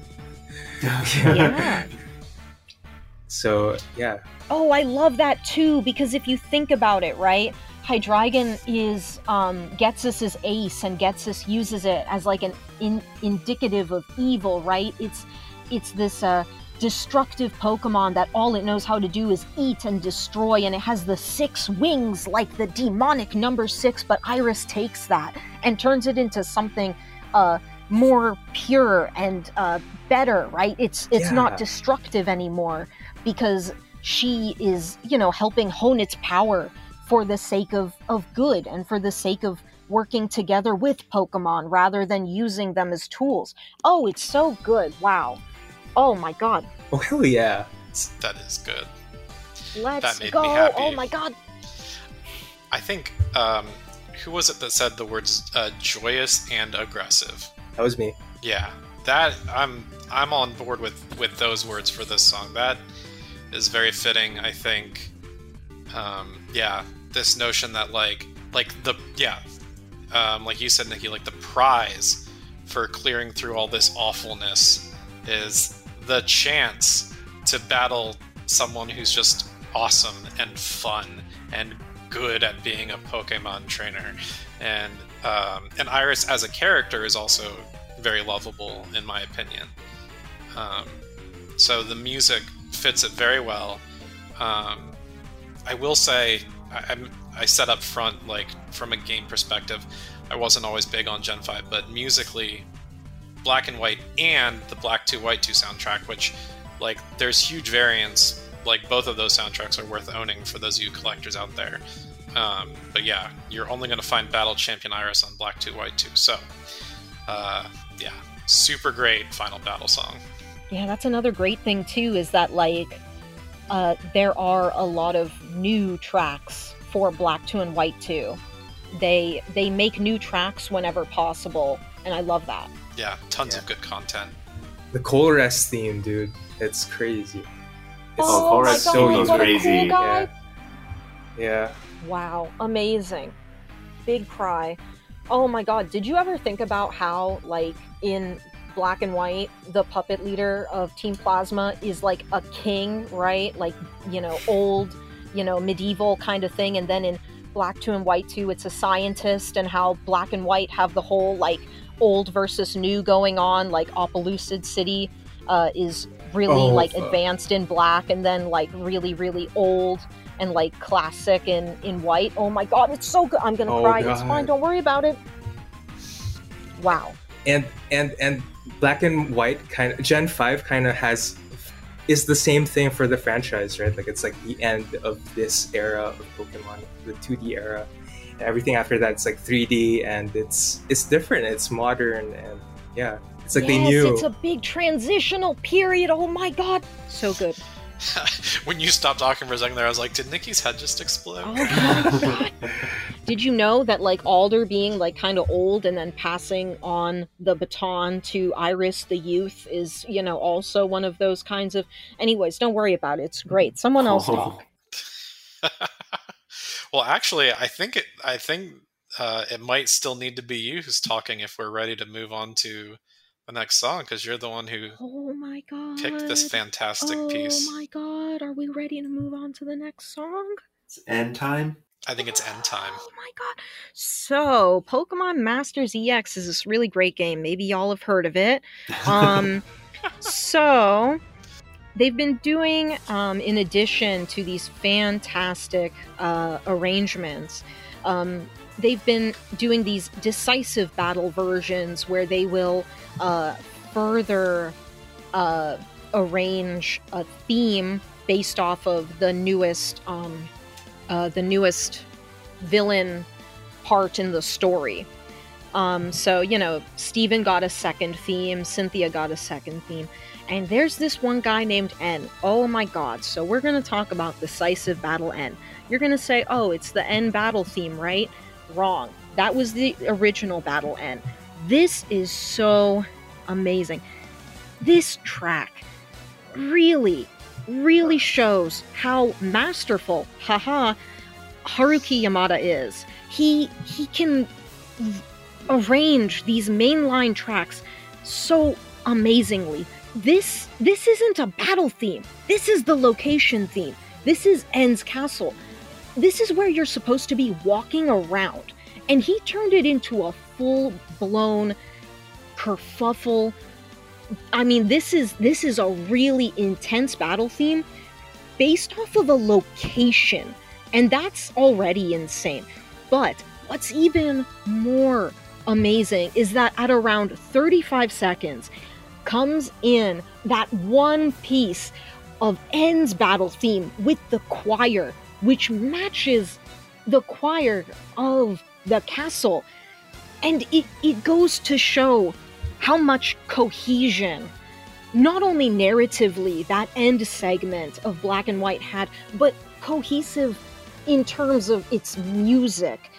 Yeah. So yeah, Oh, I love that too because if you think about it, right? Hydreigon is um, Ghetsis's ace, and Getsus uses it as like an in- indicative of evil, right? It's it's this uh, destructive Pokemon that all it knows how to do is eat and destroy, and it has the six wings like the demonic number six. But Iris takes that and turns it into something uh, more pure and uh, better, right? It's it's Yeah. not destructive anymore because she is, you know, helping hone its power for the sake of, of good and for the sake of working together with Pokemon rather than using them as tools. Oh, it's so good. Wow. Oh my god. oh hell yeah. That is good. Let's That made me go. happy. Oh my god. I think um, who was it that said the words uh, joyous and aggressive? That was me. Yeah, that I'm I'm on board with with those words for this song. That is very fitting. I think. Um, yeah, this notion that like like the yeah, um, like you said, Nikki, like the prize for clearing through all this awfulness is the chance to battle someone who's just awesome and fun and good at being a Pokemon trainer, and um, and Iris as a character is also very lovable in my opinion. Um, so the music fits it very well. Um, I will say, I, I'm, I said up front, like from a game perspective, I wasn't always big on Gen 5, but musically, Black and White and the Black 2 White 2 soundtrack, which, like, there's huge variance. Like, both of those soundtracks are worth owning for those of you collectors out there. Um, but yeah, you're only going to find Battle Champion Iris on Black 2 White 2. So, uh, yeah, super great final battle song. Yeah, that's another great thing too is that like uh, there are a lot of new tracks for Black 2 and White 2. They they make new tracks whenever possible and I love that. Yeah, tons Yeah. of good content. The Colress theme, dude, it's crazy. It's Oh, Colress so goes what a crazy. cool guy. Yeah. Wow, amazing. Big cry. Oh my god, did you ever think about how, like, in black and white, the puppet leader of Team Plasma is like a king, right? Like, you know, old, you know, medieval kind of thing. And then in black 2 and white 2, it's a scientist, and how black and white have the whole, like, old versus new going on. Like, Opelucid City uh, is really, Oh, like, fuck. advanced in black, and then, like, really, really old and like classic in in white. Oh my god, it's so good. I'm gonna Oh, cry. It's fine. Don't worry about it. Wow. and and and black and white kind of gen 5 kind of has is the same thing for the franchise right like it's like the end of this era of pokemon the 2d era and everything after that it's like 3d and it's it's different it's modern and yeah it's like yes, they knew it's a big transitional period. Oh my god, so good. when you stopped talking for a second there, I was like, did Nikki's head just explode? Oh god. Did you know that like Alder being like kind of old and then passing on the baton to Iris the youth is, you know, also one of those kinds of anyways, don't worry about it. It's great. Someone else Oh. talk. well, actually, I think it. I think uh, it might still need to be you who's talking if we're ready to move on to the next song because you're the one who Oh my god. picked this fantastic oh piece. Oh my god, are we ready to move on to the next song? It's end time. I think it's end time. Oh my god. So, Pokemon Masters EX is this really great game. Maybe y'all have heard of it. Um, so, they've been doing, um, in addition to these fantastic uh, arrangements, um, they've been doing these decisive battle versions where they will uh, further uh, arrange a theme based off of the newest, um, uh, the newest villain part in the story. Um, so, you know, Steven got a second theme, Cynthia got a second theme, and there's this one guy named N. Oh my god, so we're gonna talk about Decisive Battle N. You're gonna say, oh, it's the N battle theme, right? Wrong. That was the original Battle N. This is so amazing. This track really, really shows how masterful, haha, Haruki Yamada is. He he can arrange these mainline tracks so amazingly. This this isn't a battle theme. This is the location theme. This is N's castle. This is where you're supposed to be walking around. And he turned it into a full-blown kerfuffle. I mean, this is this is a really intense battle theme based off of a location. And that's already insane. But what's even more amazing is that at around 35 seconds comes in that one piece of N's battle theme with the choir, which matches the choir of the castle. And it, it goes to show how much cohesion, not only narratively, that end segment of Black and White had, but cohesive in terms of its music.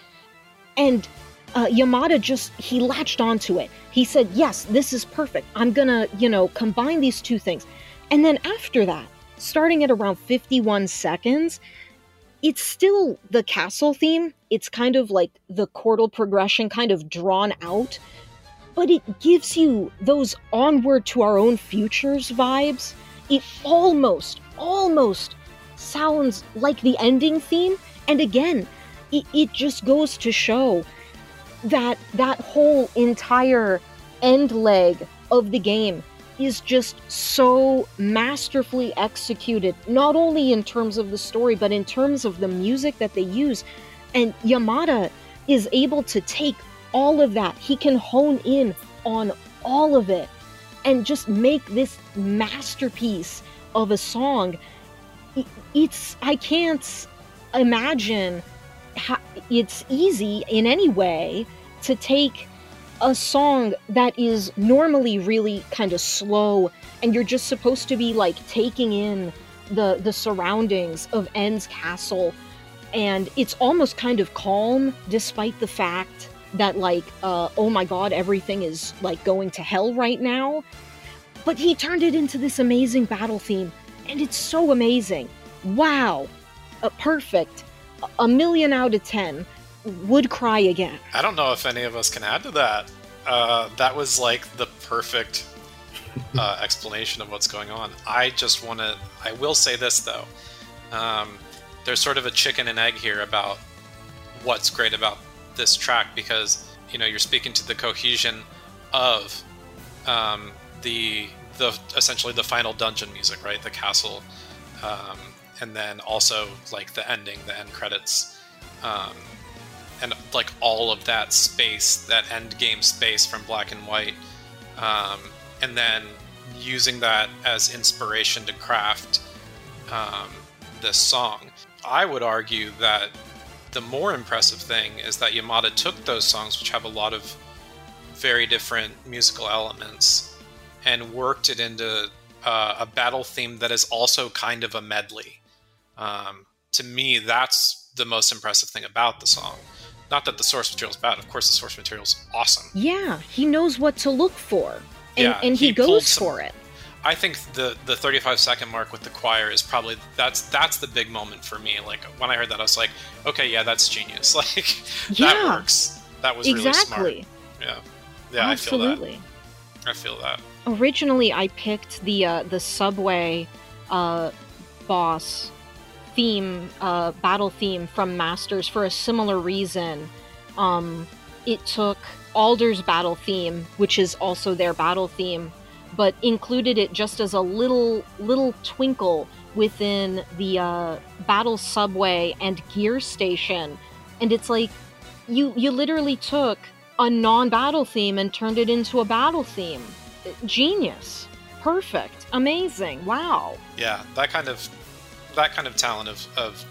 And uh, Yamada just, he latched onto it. He said, Yes, this is perfect. I'm gonna, you know, combine these two things. And then after that, starting at around 51 seconds, it's still the castle theme. It's kind of like the chordal progression, kind of drawn out, but it gives you those onward to our own futures vibes. It almost, almost sounds like the ending theme. And again, it, it just goes to show that that whole entire end leg of the game is just so masterfully executed, not only in terms of the story, but in terms of the music that they use. And Yamada is able to take all of that, he can hone in on all of it and just make this masterpiece of a song. It's, I can't imagine how it's easy in any way to take a song that is normally really kind of slow and you're just supposed to be like taking in the the surroundings of N's castle. And it's almost kind of calm despite the fact that like uh, oh my god everything is like going to hell right now. But he turned it into this amazing battle theme and it's so amazing. Wow. Uh, perfect. A million out of ten would cry again I don't know if any of us can add to that. Uh, that was like the perfect uh, explanation of what's going on. I just want to. I will say this though. Um, there's sort of a chicken and egg here about what's great about this track because you know you're speaking to the cohesion of um, the the essentially the final dungeon music, right? The castle, um, and then also like the ending, the end credits. Um, and like all of that space, that end game space from Black and White, um, and then using that as inspiration to craft um, this song. I would argue that the more impressive thing is that Yamada took those songs, which have a lot of very different musical elements, and worked it into uh, a battle theme that is also kind of a medley. Um, to me, that's the most impressive thing about the song. Not that the source material is bad. Of course, the source material is awesome. yeah he knows what to look for and, Yeah, and he, he goes some- for it I think the the 35 second mark with the choir is probably that's that's the big moment for me. Like when I heard that, I was like, okay, yeah, that's genius. Like that works. That was really smart. exactly Yeah, yeah, absolutely I feel that. I feel that. originally I picked the uh, the subway uh, boss theme uh, battle theme from Masters for a similar reason. Um, it took Alder's battle theme, which is also their battle theme, but included it just as a little little twinkle within the uh, battle subway and gear station, and it's like you you literally took a non-battle theme and turned it into a battle theme. Genius. Perfect. Amazing. Wow. Yeah, that kind of that kind of talent of of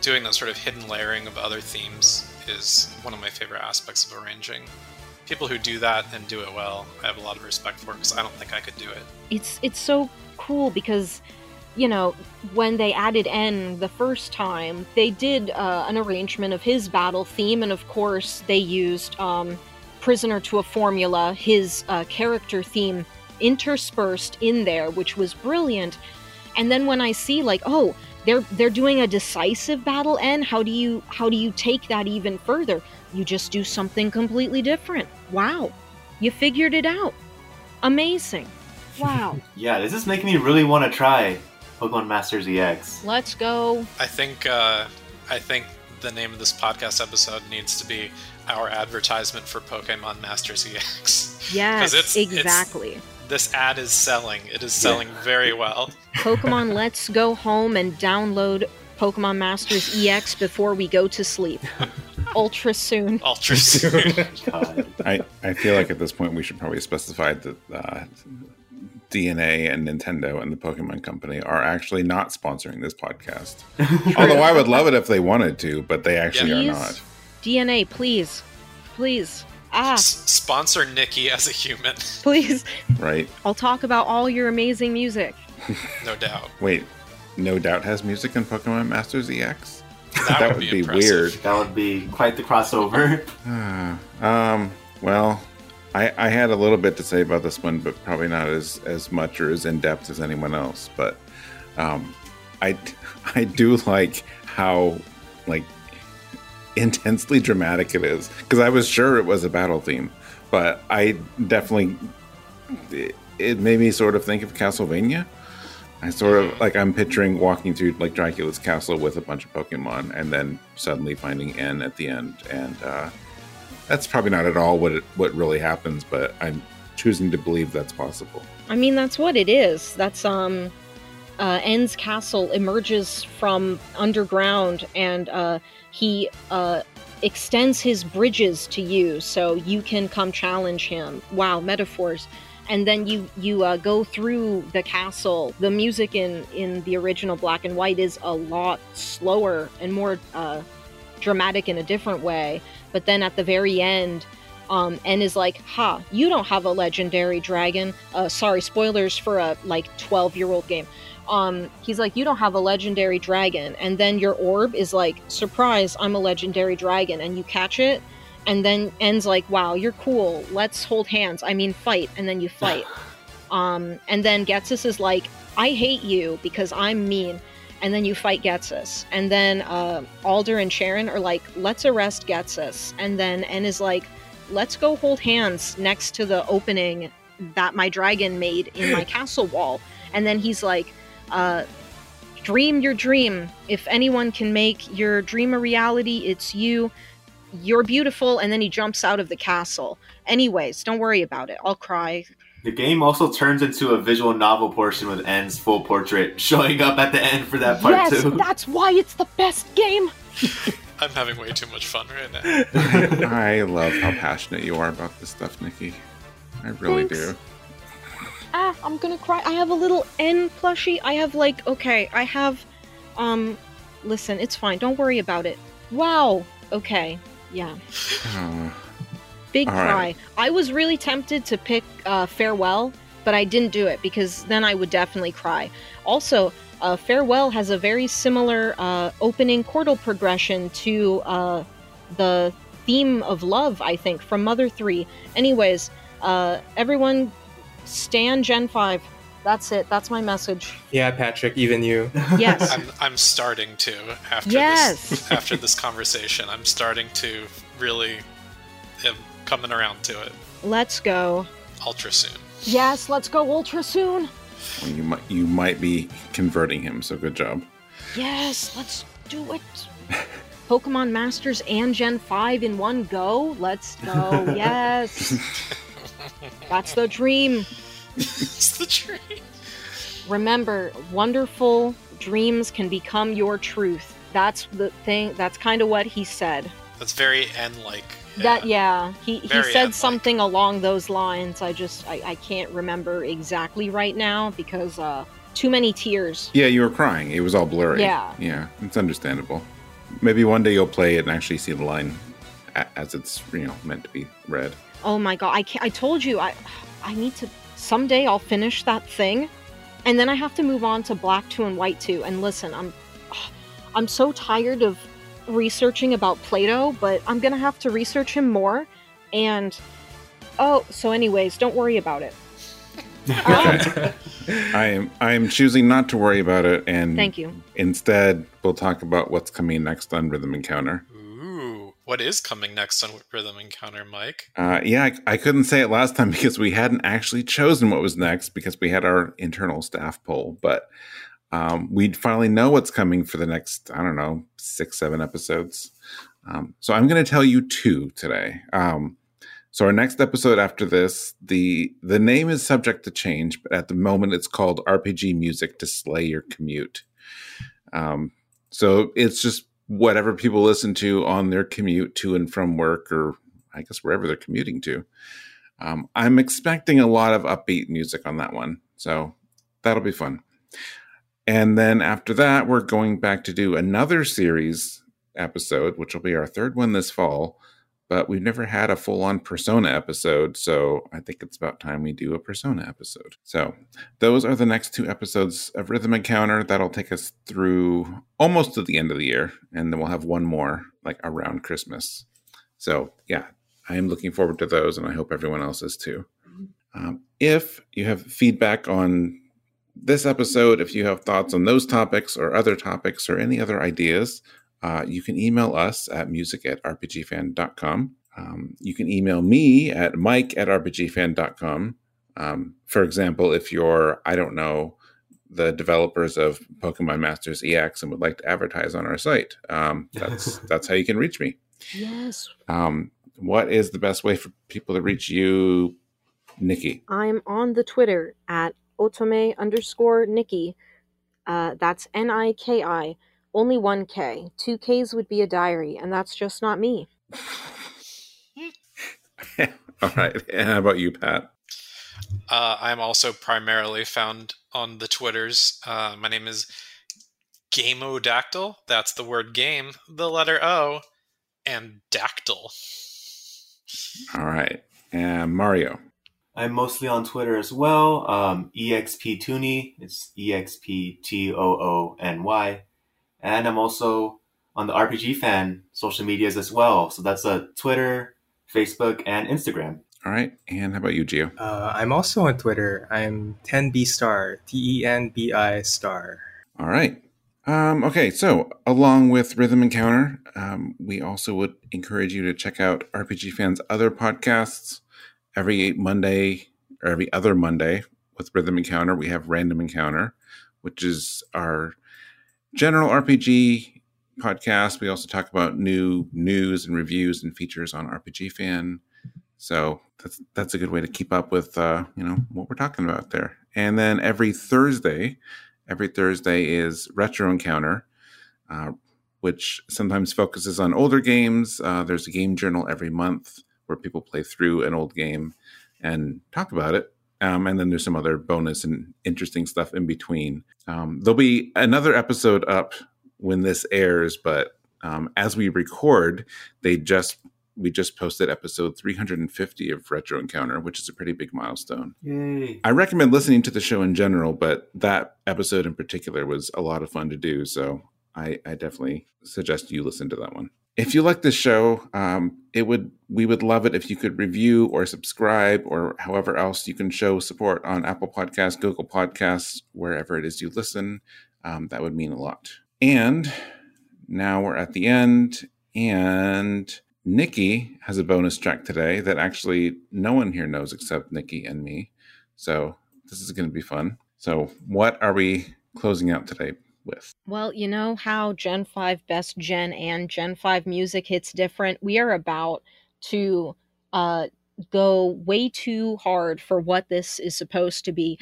doing that sort of hidden layering of other themes is one of my favorite aspects of arranging. People who do that and do it well, I have a lot of respect for because I don't think I could do it. it's it's so cool because you know when they added n the first time they did uh, an arrangement of his battle theme and of course they used um, prisoner to a formula his uh, character theme interspersed in there which was brilliant and then when i see like oh they're they're doing a decisive battle n how do you how do you take that even further you just do something completely different wow you figured it out amazing wow Yeah, this is making me really want to try Pokemon Masters EX. Let's go. I think uh, I think the name of this podcast episode needs to be our advertisement for Pokemon Masters EX. Yes, it's- it's- exactly. This ad is selling. It is selling very well. Pokemon Let's go home and download Pokemon Masters EX before we go to sleep. Ultra soon. Ultra soon. God. I, I feel like at this point we should probably specify that uh, DeNA and Nintendo and the Pokemon Company are actually not sponsoring this podcast. Although I would love it if they wanted to, but they actually Please? are not. DeNA, please. Please. Ah, S- sponsor Nikki as a human, please. Right? I'll talk about all your amazing music. no doubt. Wait, No Doubt has music in Pokemon Masters EX? That, would, be, impressive. weird. That would be quite the crossover. um, well, I, I had a little bit to say about this one, but probably not as, as much or as in depth as anyone else. But um, I I do like how like intensely dramatic it is because I was sure it was a battle theme, but I definitely it, it made me sort of think of Castlevania. I sort of like I'm picturing walking through like Dracula's castle with a bunch of Pokemon, and then suddenly finding N at the end, and uh, that's probably not at all what it, what really happens, but I'm choosing to believe that's possible. I mean, that's what it is. That's, um, uh, N's castle emerges from underground and, uh, he, uh, extends his bridges to you so you can come challenge him. Wow, metaphors. And then you you uh, go through the castle. The music in in the original black and white is a lot slower and more uh, dramatic in a different way. But then at the very end, um, is like, "Ha, you don't have a legendary dragon." Uh, sorry, spoilers for a like twelve year old game. Um, he's like, "You don't have a legendary dragon," and then your orb is like, "Surprise, I'm a legendary dragon," and you catch it, and then N's like, "Wow, you're cool. Let's hold hands. I mean, fight." And then you fight. um, and then Ghetsis is like, "I hate you because I'm mean." And then you fight Ghetsis. And then uh, Alder and Cheren are like, "Let's arrest Ghetsis." And then N is like, "Let's go hold hands next to the opening that my dragon made in my castle wall." And then he's like, uh, dream your dream. If anyone can make your dream a reality, it's you. You're beautiful. And then he jumps out of the castle. Anyways, don't worry about it. I'll cry. The game also turns into a visual novel portion with N's full portrait showing up at the end for that part yes, too. that's why it's the best game. I'm having way too much fun right now. I love how passionate you are about this stuff, Nikki. I really Thanks. do. Ah, I'm gonna cry. I have a little N plushie. I have like, okay, I have, um, listen, it's fine. Don't worry about it. Wow. Okay. Yeah. Big All cry. right. I was really tempted to pick uh, Farewell, but I didn't do it because then I would definitely cry. Also, uh, Farewell has a very similar uh, opening chordal progression to uh, the theme of love, I think, from Mother 3. Anyways, uh, everyone stand Gen 5. That's it. That's my message. Yeah, Patrick, even you. Yes. I'm I'm starting to after Yes. this after this conversation. I'm starting to really am coming around to it Let's go. ultra soon. Yes, let's go ultra soon. well, you might you might be converting him, so good job. Yes, let's do it. Pokemon Masters and Gen 5 in one go. Let's go. Yes. That's the dream. it's the dream. Remember, wonderful dreams can become your truth. That's the thing. That's kind of what he said. That's very N like. That yeah, he he said N-like. something along those lines. I just I, I can't remember exactly right now because uh too many tears. Yeah, you were crying. It was all blurry. Yeah. Yeah, it's understandable. Maybe one day you'll play it and actually see the line as it's you know meant to be read. Oh my god, I can't, I told you I I need to someday I'll finish that thing and then I have to move on to Black 2 and White 2 and listen, I'm I'm so tired of researching about Plato, but I'm going to have to research him more and oh, so anyways, don't worry about it. I am I am choosing not to worry about it and thank you. instead we'll talk about what's coming next on Rhythm Encounter. What is coming next on Rhythm Encounter, Mike? Uh, yeah, I, I couldn't say it last time because we hadn't actually chosen what was next because we had our internal staff poll, but um, we'd finally know what's coming for the next, I don't know, six, seven episodes. Um, so I'm going to tell you two today. Um, so our next episode after this, the the name is subject to change, but at the moment it's called RPG Music to Slay Your Commute. Um, so it's just whatever people listen to on their commute to and from work or I guess wherever they're commuting to. Um, I'm expecting a lot of upbeat music on that one, so that'll be fun. And then after that, we're going back to do another series episode, which will be our third one this fall. But we've never had a full on Persona episode, so I think it's about time we do a Persona episode. So, those are the next two episodes of Rhythm Encounter. That'll take us through almost to the end of the year, and then we'll have one more like around Christmas. So, yeah, I am looking forward to those, and I hope everyone else is too. Um, if you have feedback on this episode, if you have thoughts on those topics or other topics or any other ideas, uh, you can email us at music at rpgfan.com. Um, you can email me at mike at rpgfan.com. Um, for example, if you're, I don't know, the developers of Pokemon Masters EX and would like to advertise on our site, um, that's that's how you can reach me. Yes. Um, what is the best way for people to reach you, Nikki? I'm on the Twitter at otome underscore Nikki. Uh, that's N I K I. Only one K. Two Ks would be a diary, and that's just not me. All right. And how about you, Pat? Uh, I'm also primarily found on the Twitters. Uh, my name is Gameodactyl. That's the word game, the letter O, and dactyl. All right. And Mario. I'm mostly on Twitter as well. Um, exp Toony. It's E X P T O O N Y. And I'm also on the RPG fan social medias as well. So that's a Twitter, Facebook, and Instagram. All right. And how about you, Gio? Uh, I'm also on Twitter. I'm 10B star, T E N B I star. All right. Um, okay, so along with Rhythm Encounter, um, we also would encourage you to check out RPG Fans' other podcasts. Every Monday or every other Monday with Rhythm Encounter, we have Random Encounter, which is our general RPG podcast. We also talk about new news and reviews and features on RPG Fan. So that's that's a good way to keep up with uh, you know what we're talking about there. And then every Thursday, every Thursday is Retro Encounter, uh, which sometimes focuses on older games. Uh, there's a game journal every month where people play through an old game and talk about it. Um, and then there's some other bonus and interesting stuff in between. Um, there'll be another episode up when this airs, but um, as we record, they just we just posted episode 350 of Retro Encounter, which is a pretty big milestone. Yay! I recommend listening to the show in general, but that episode in particular was a lot of fun to do. So I, I definitely suggest you listen to that one. If you like this show, um, it would we would love it if you could review or subscribe or however else you can show support on Apple Podcasts, Google Podcasts, wherever it is you listen. Um, that would mean a lot. And now we're at the end, and Nikki has a bonus track today that actually no one here knows except Nikki and me. So this is going to be fun. So, what are we closing out today with? Well, you know how Gen 5 Best Gen and Gen 5 music hits different? We are about to uh, go way too hard for what this is supposed to be.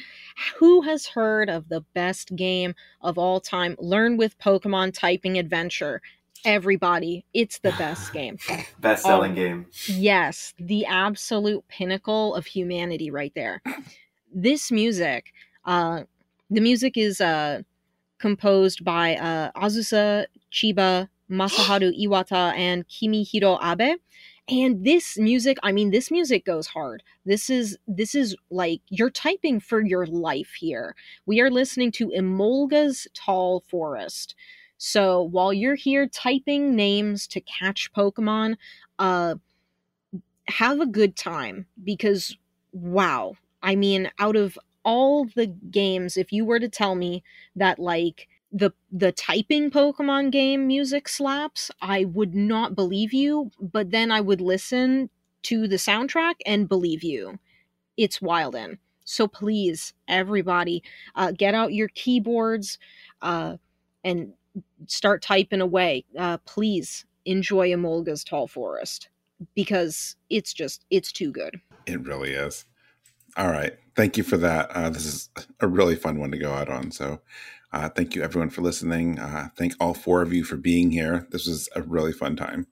Who has heard of the best game of all time? Learn with Pokemon Typing Adventure. Everybody, it's the best game. Best selling Um, game. Yes, the absolute pinnacle of humanity right there. This music, uh, the music is uh, composed by uh, Azusa Chiba, Masaharu Iwata, and Kimihiro Abe. And this music, I mean, this music goes hard. This is this is like you're typing for your life here. We are listening to Emolga's Tall Forest. So while you're here typing names to catch Pokemon, uh, have a good time because wow i mean out of all the games if you were to tell me that like the the typing pokemon game music slaps i would not believe you but then i would listen to the soundtrack and believe you it's wild in so please everybody uh, get out your keyboards uh, and start typing away uh, please enjoy emolga's tall forest because it's just it's too good. It really is. All right. Thank you for that. Uh, this is a really fun one to go out on. So, uh, thank you everyone for listening. Uh, thank all four of you for being here. This was a really fun time.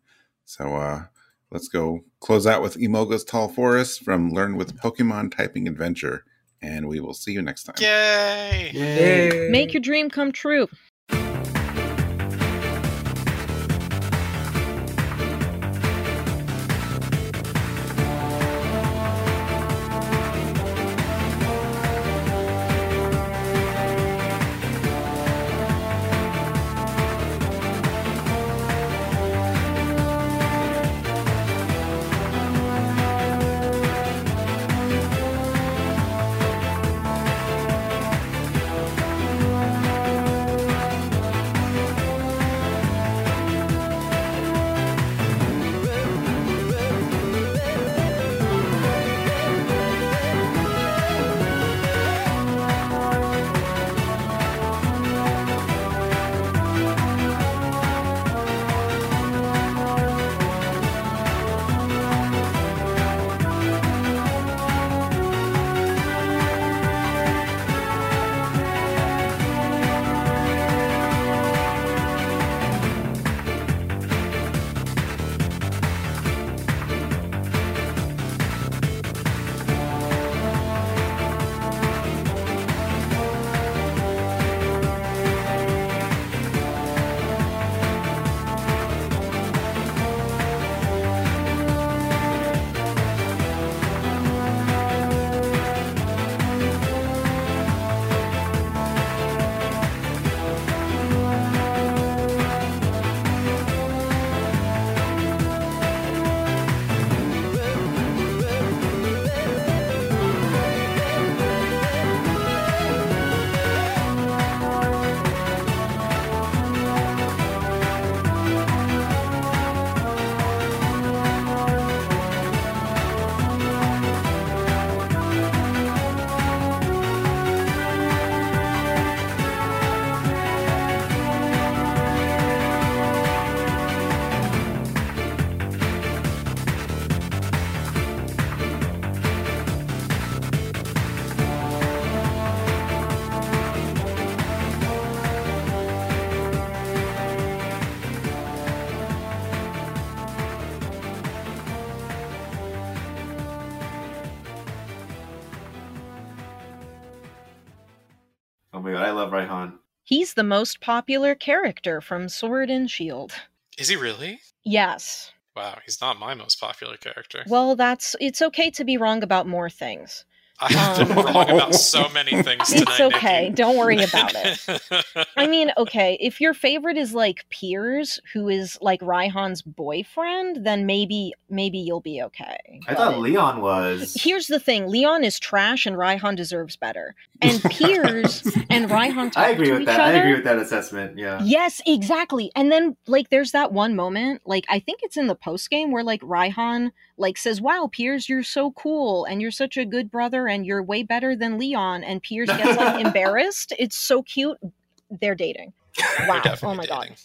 So, uh, let's go close out with Emolga's Tall Forest from Learn with Pokemon Typing Adventure. And we will see you next time. Yay! Yay! Make your dream come true. He's the most popular character from Sword and Shield. Is he really? Yes. Wow, he's not my most popular character. Well, that's it's okay to be wrong about more things. I've been um, wrong about so many things tonight. It's okay. Nikki. Don't worry about it. I mean, okay, if your favorite is like Piers, who is like Raihan's boyfriend, then maybe maybe you'll be okay. I thought Leon was. Here's the thing: Leon is trash, and Raihan deserves better. And Piers and Raihan talk I agree to with each that. other. I agree with that assessment. Yeah. Yes, exactly. And then like there's that one moment, like I think it's in the post game where like Raihan like says, "Wow, Piers, you're so cool and you're such a good brother and you're way better than Leon." And Piers gets like embarrassed. It's so cute. They're dating. They're Wow. Oh my god. dating.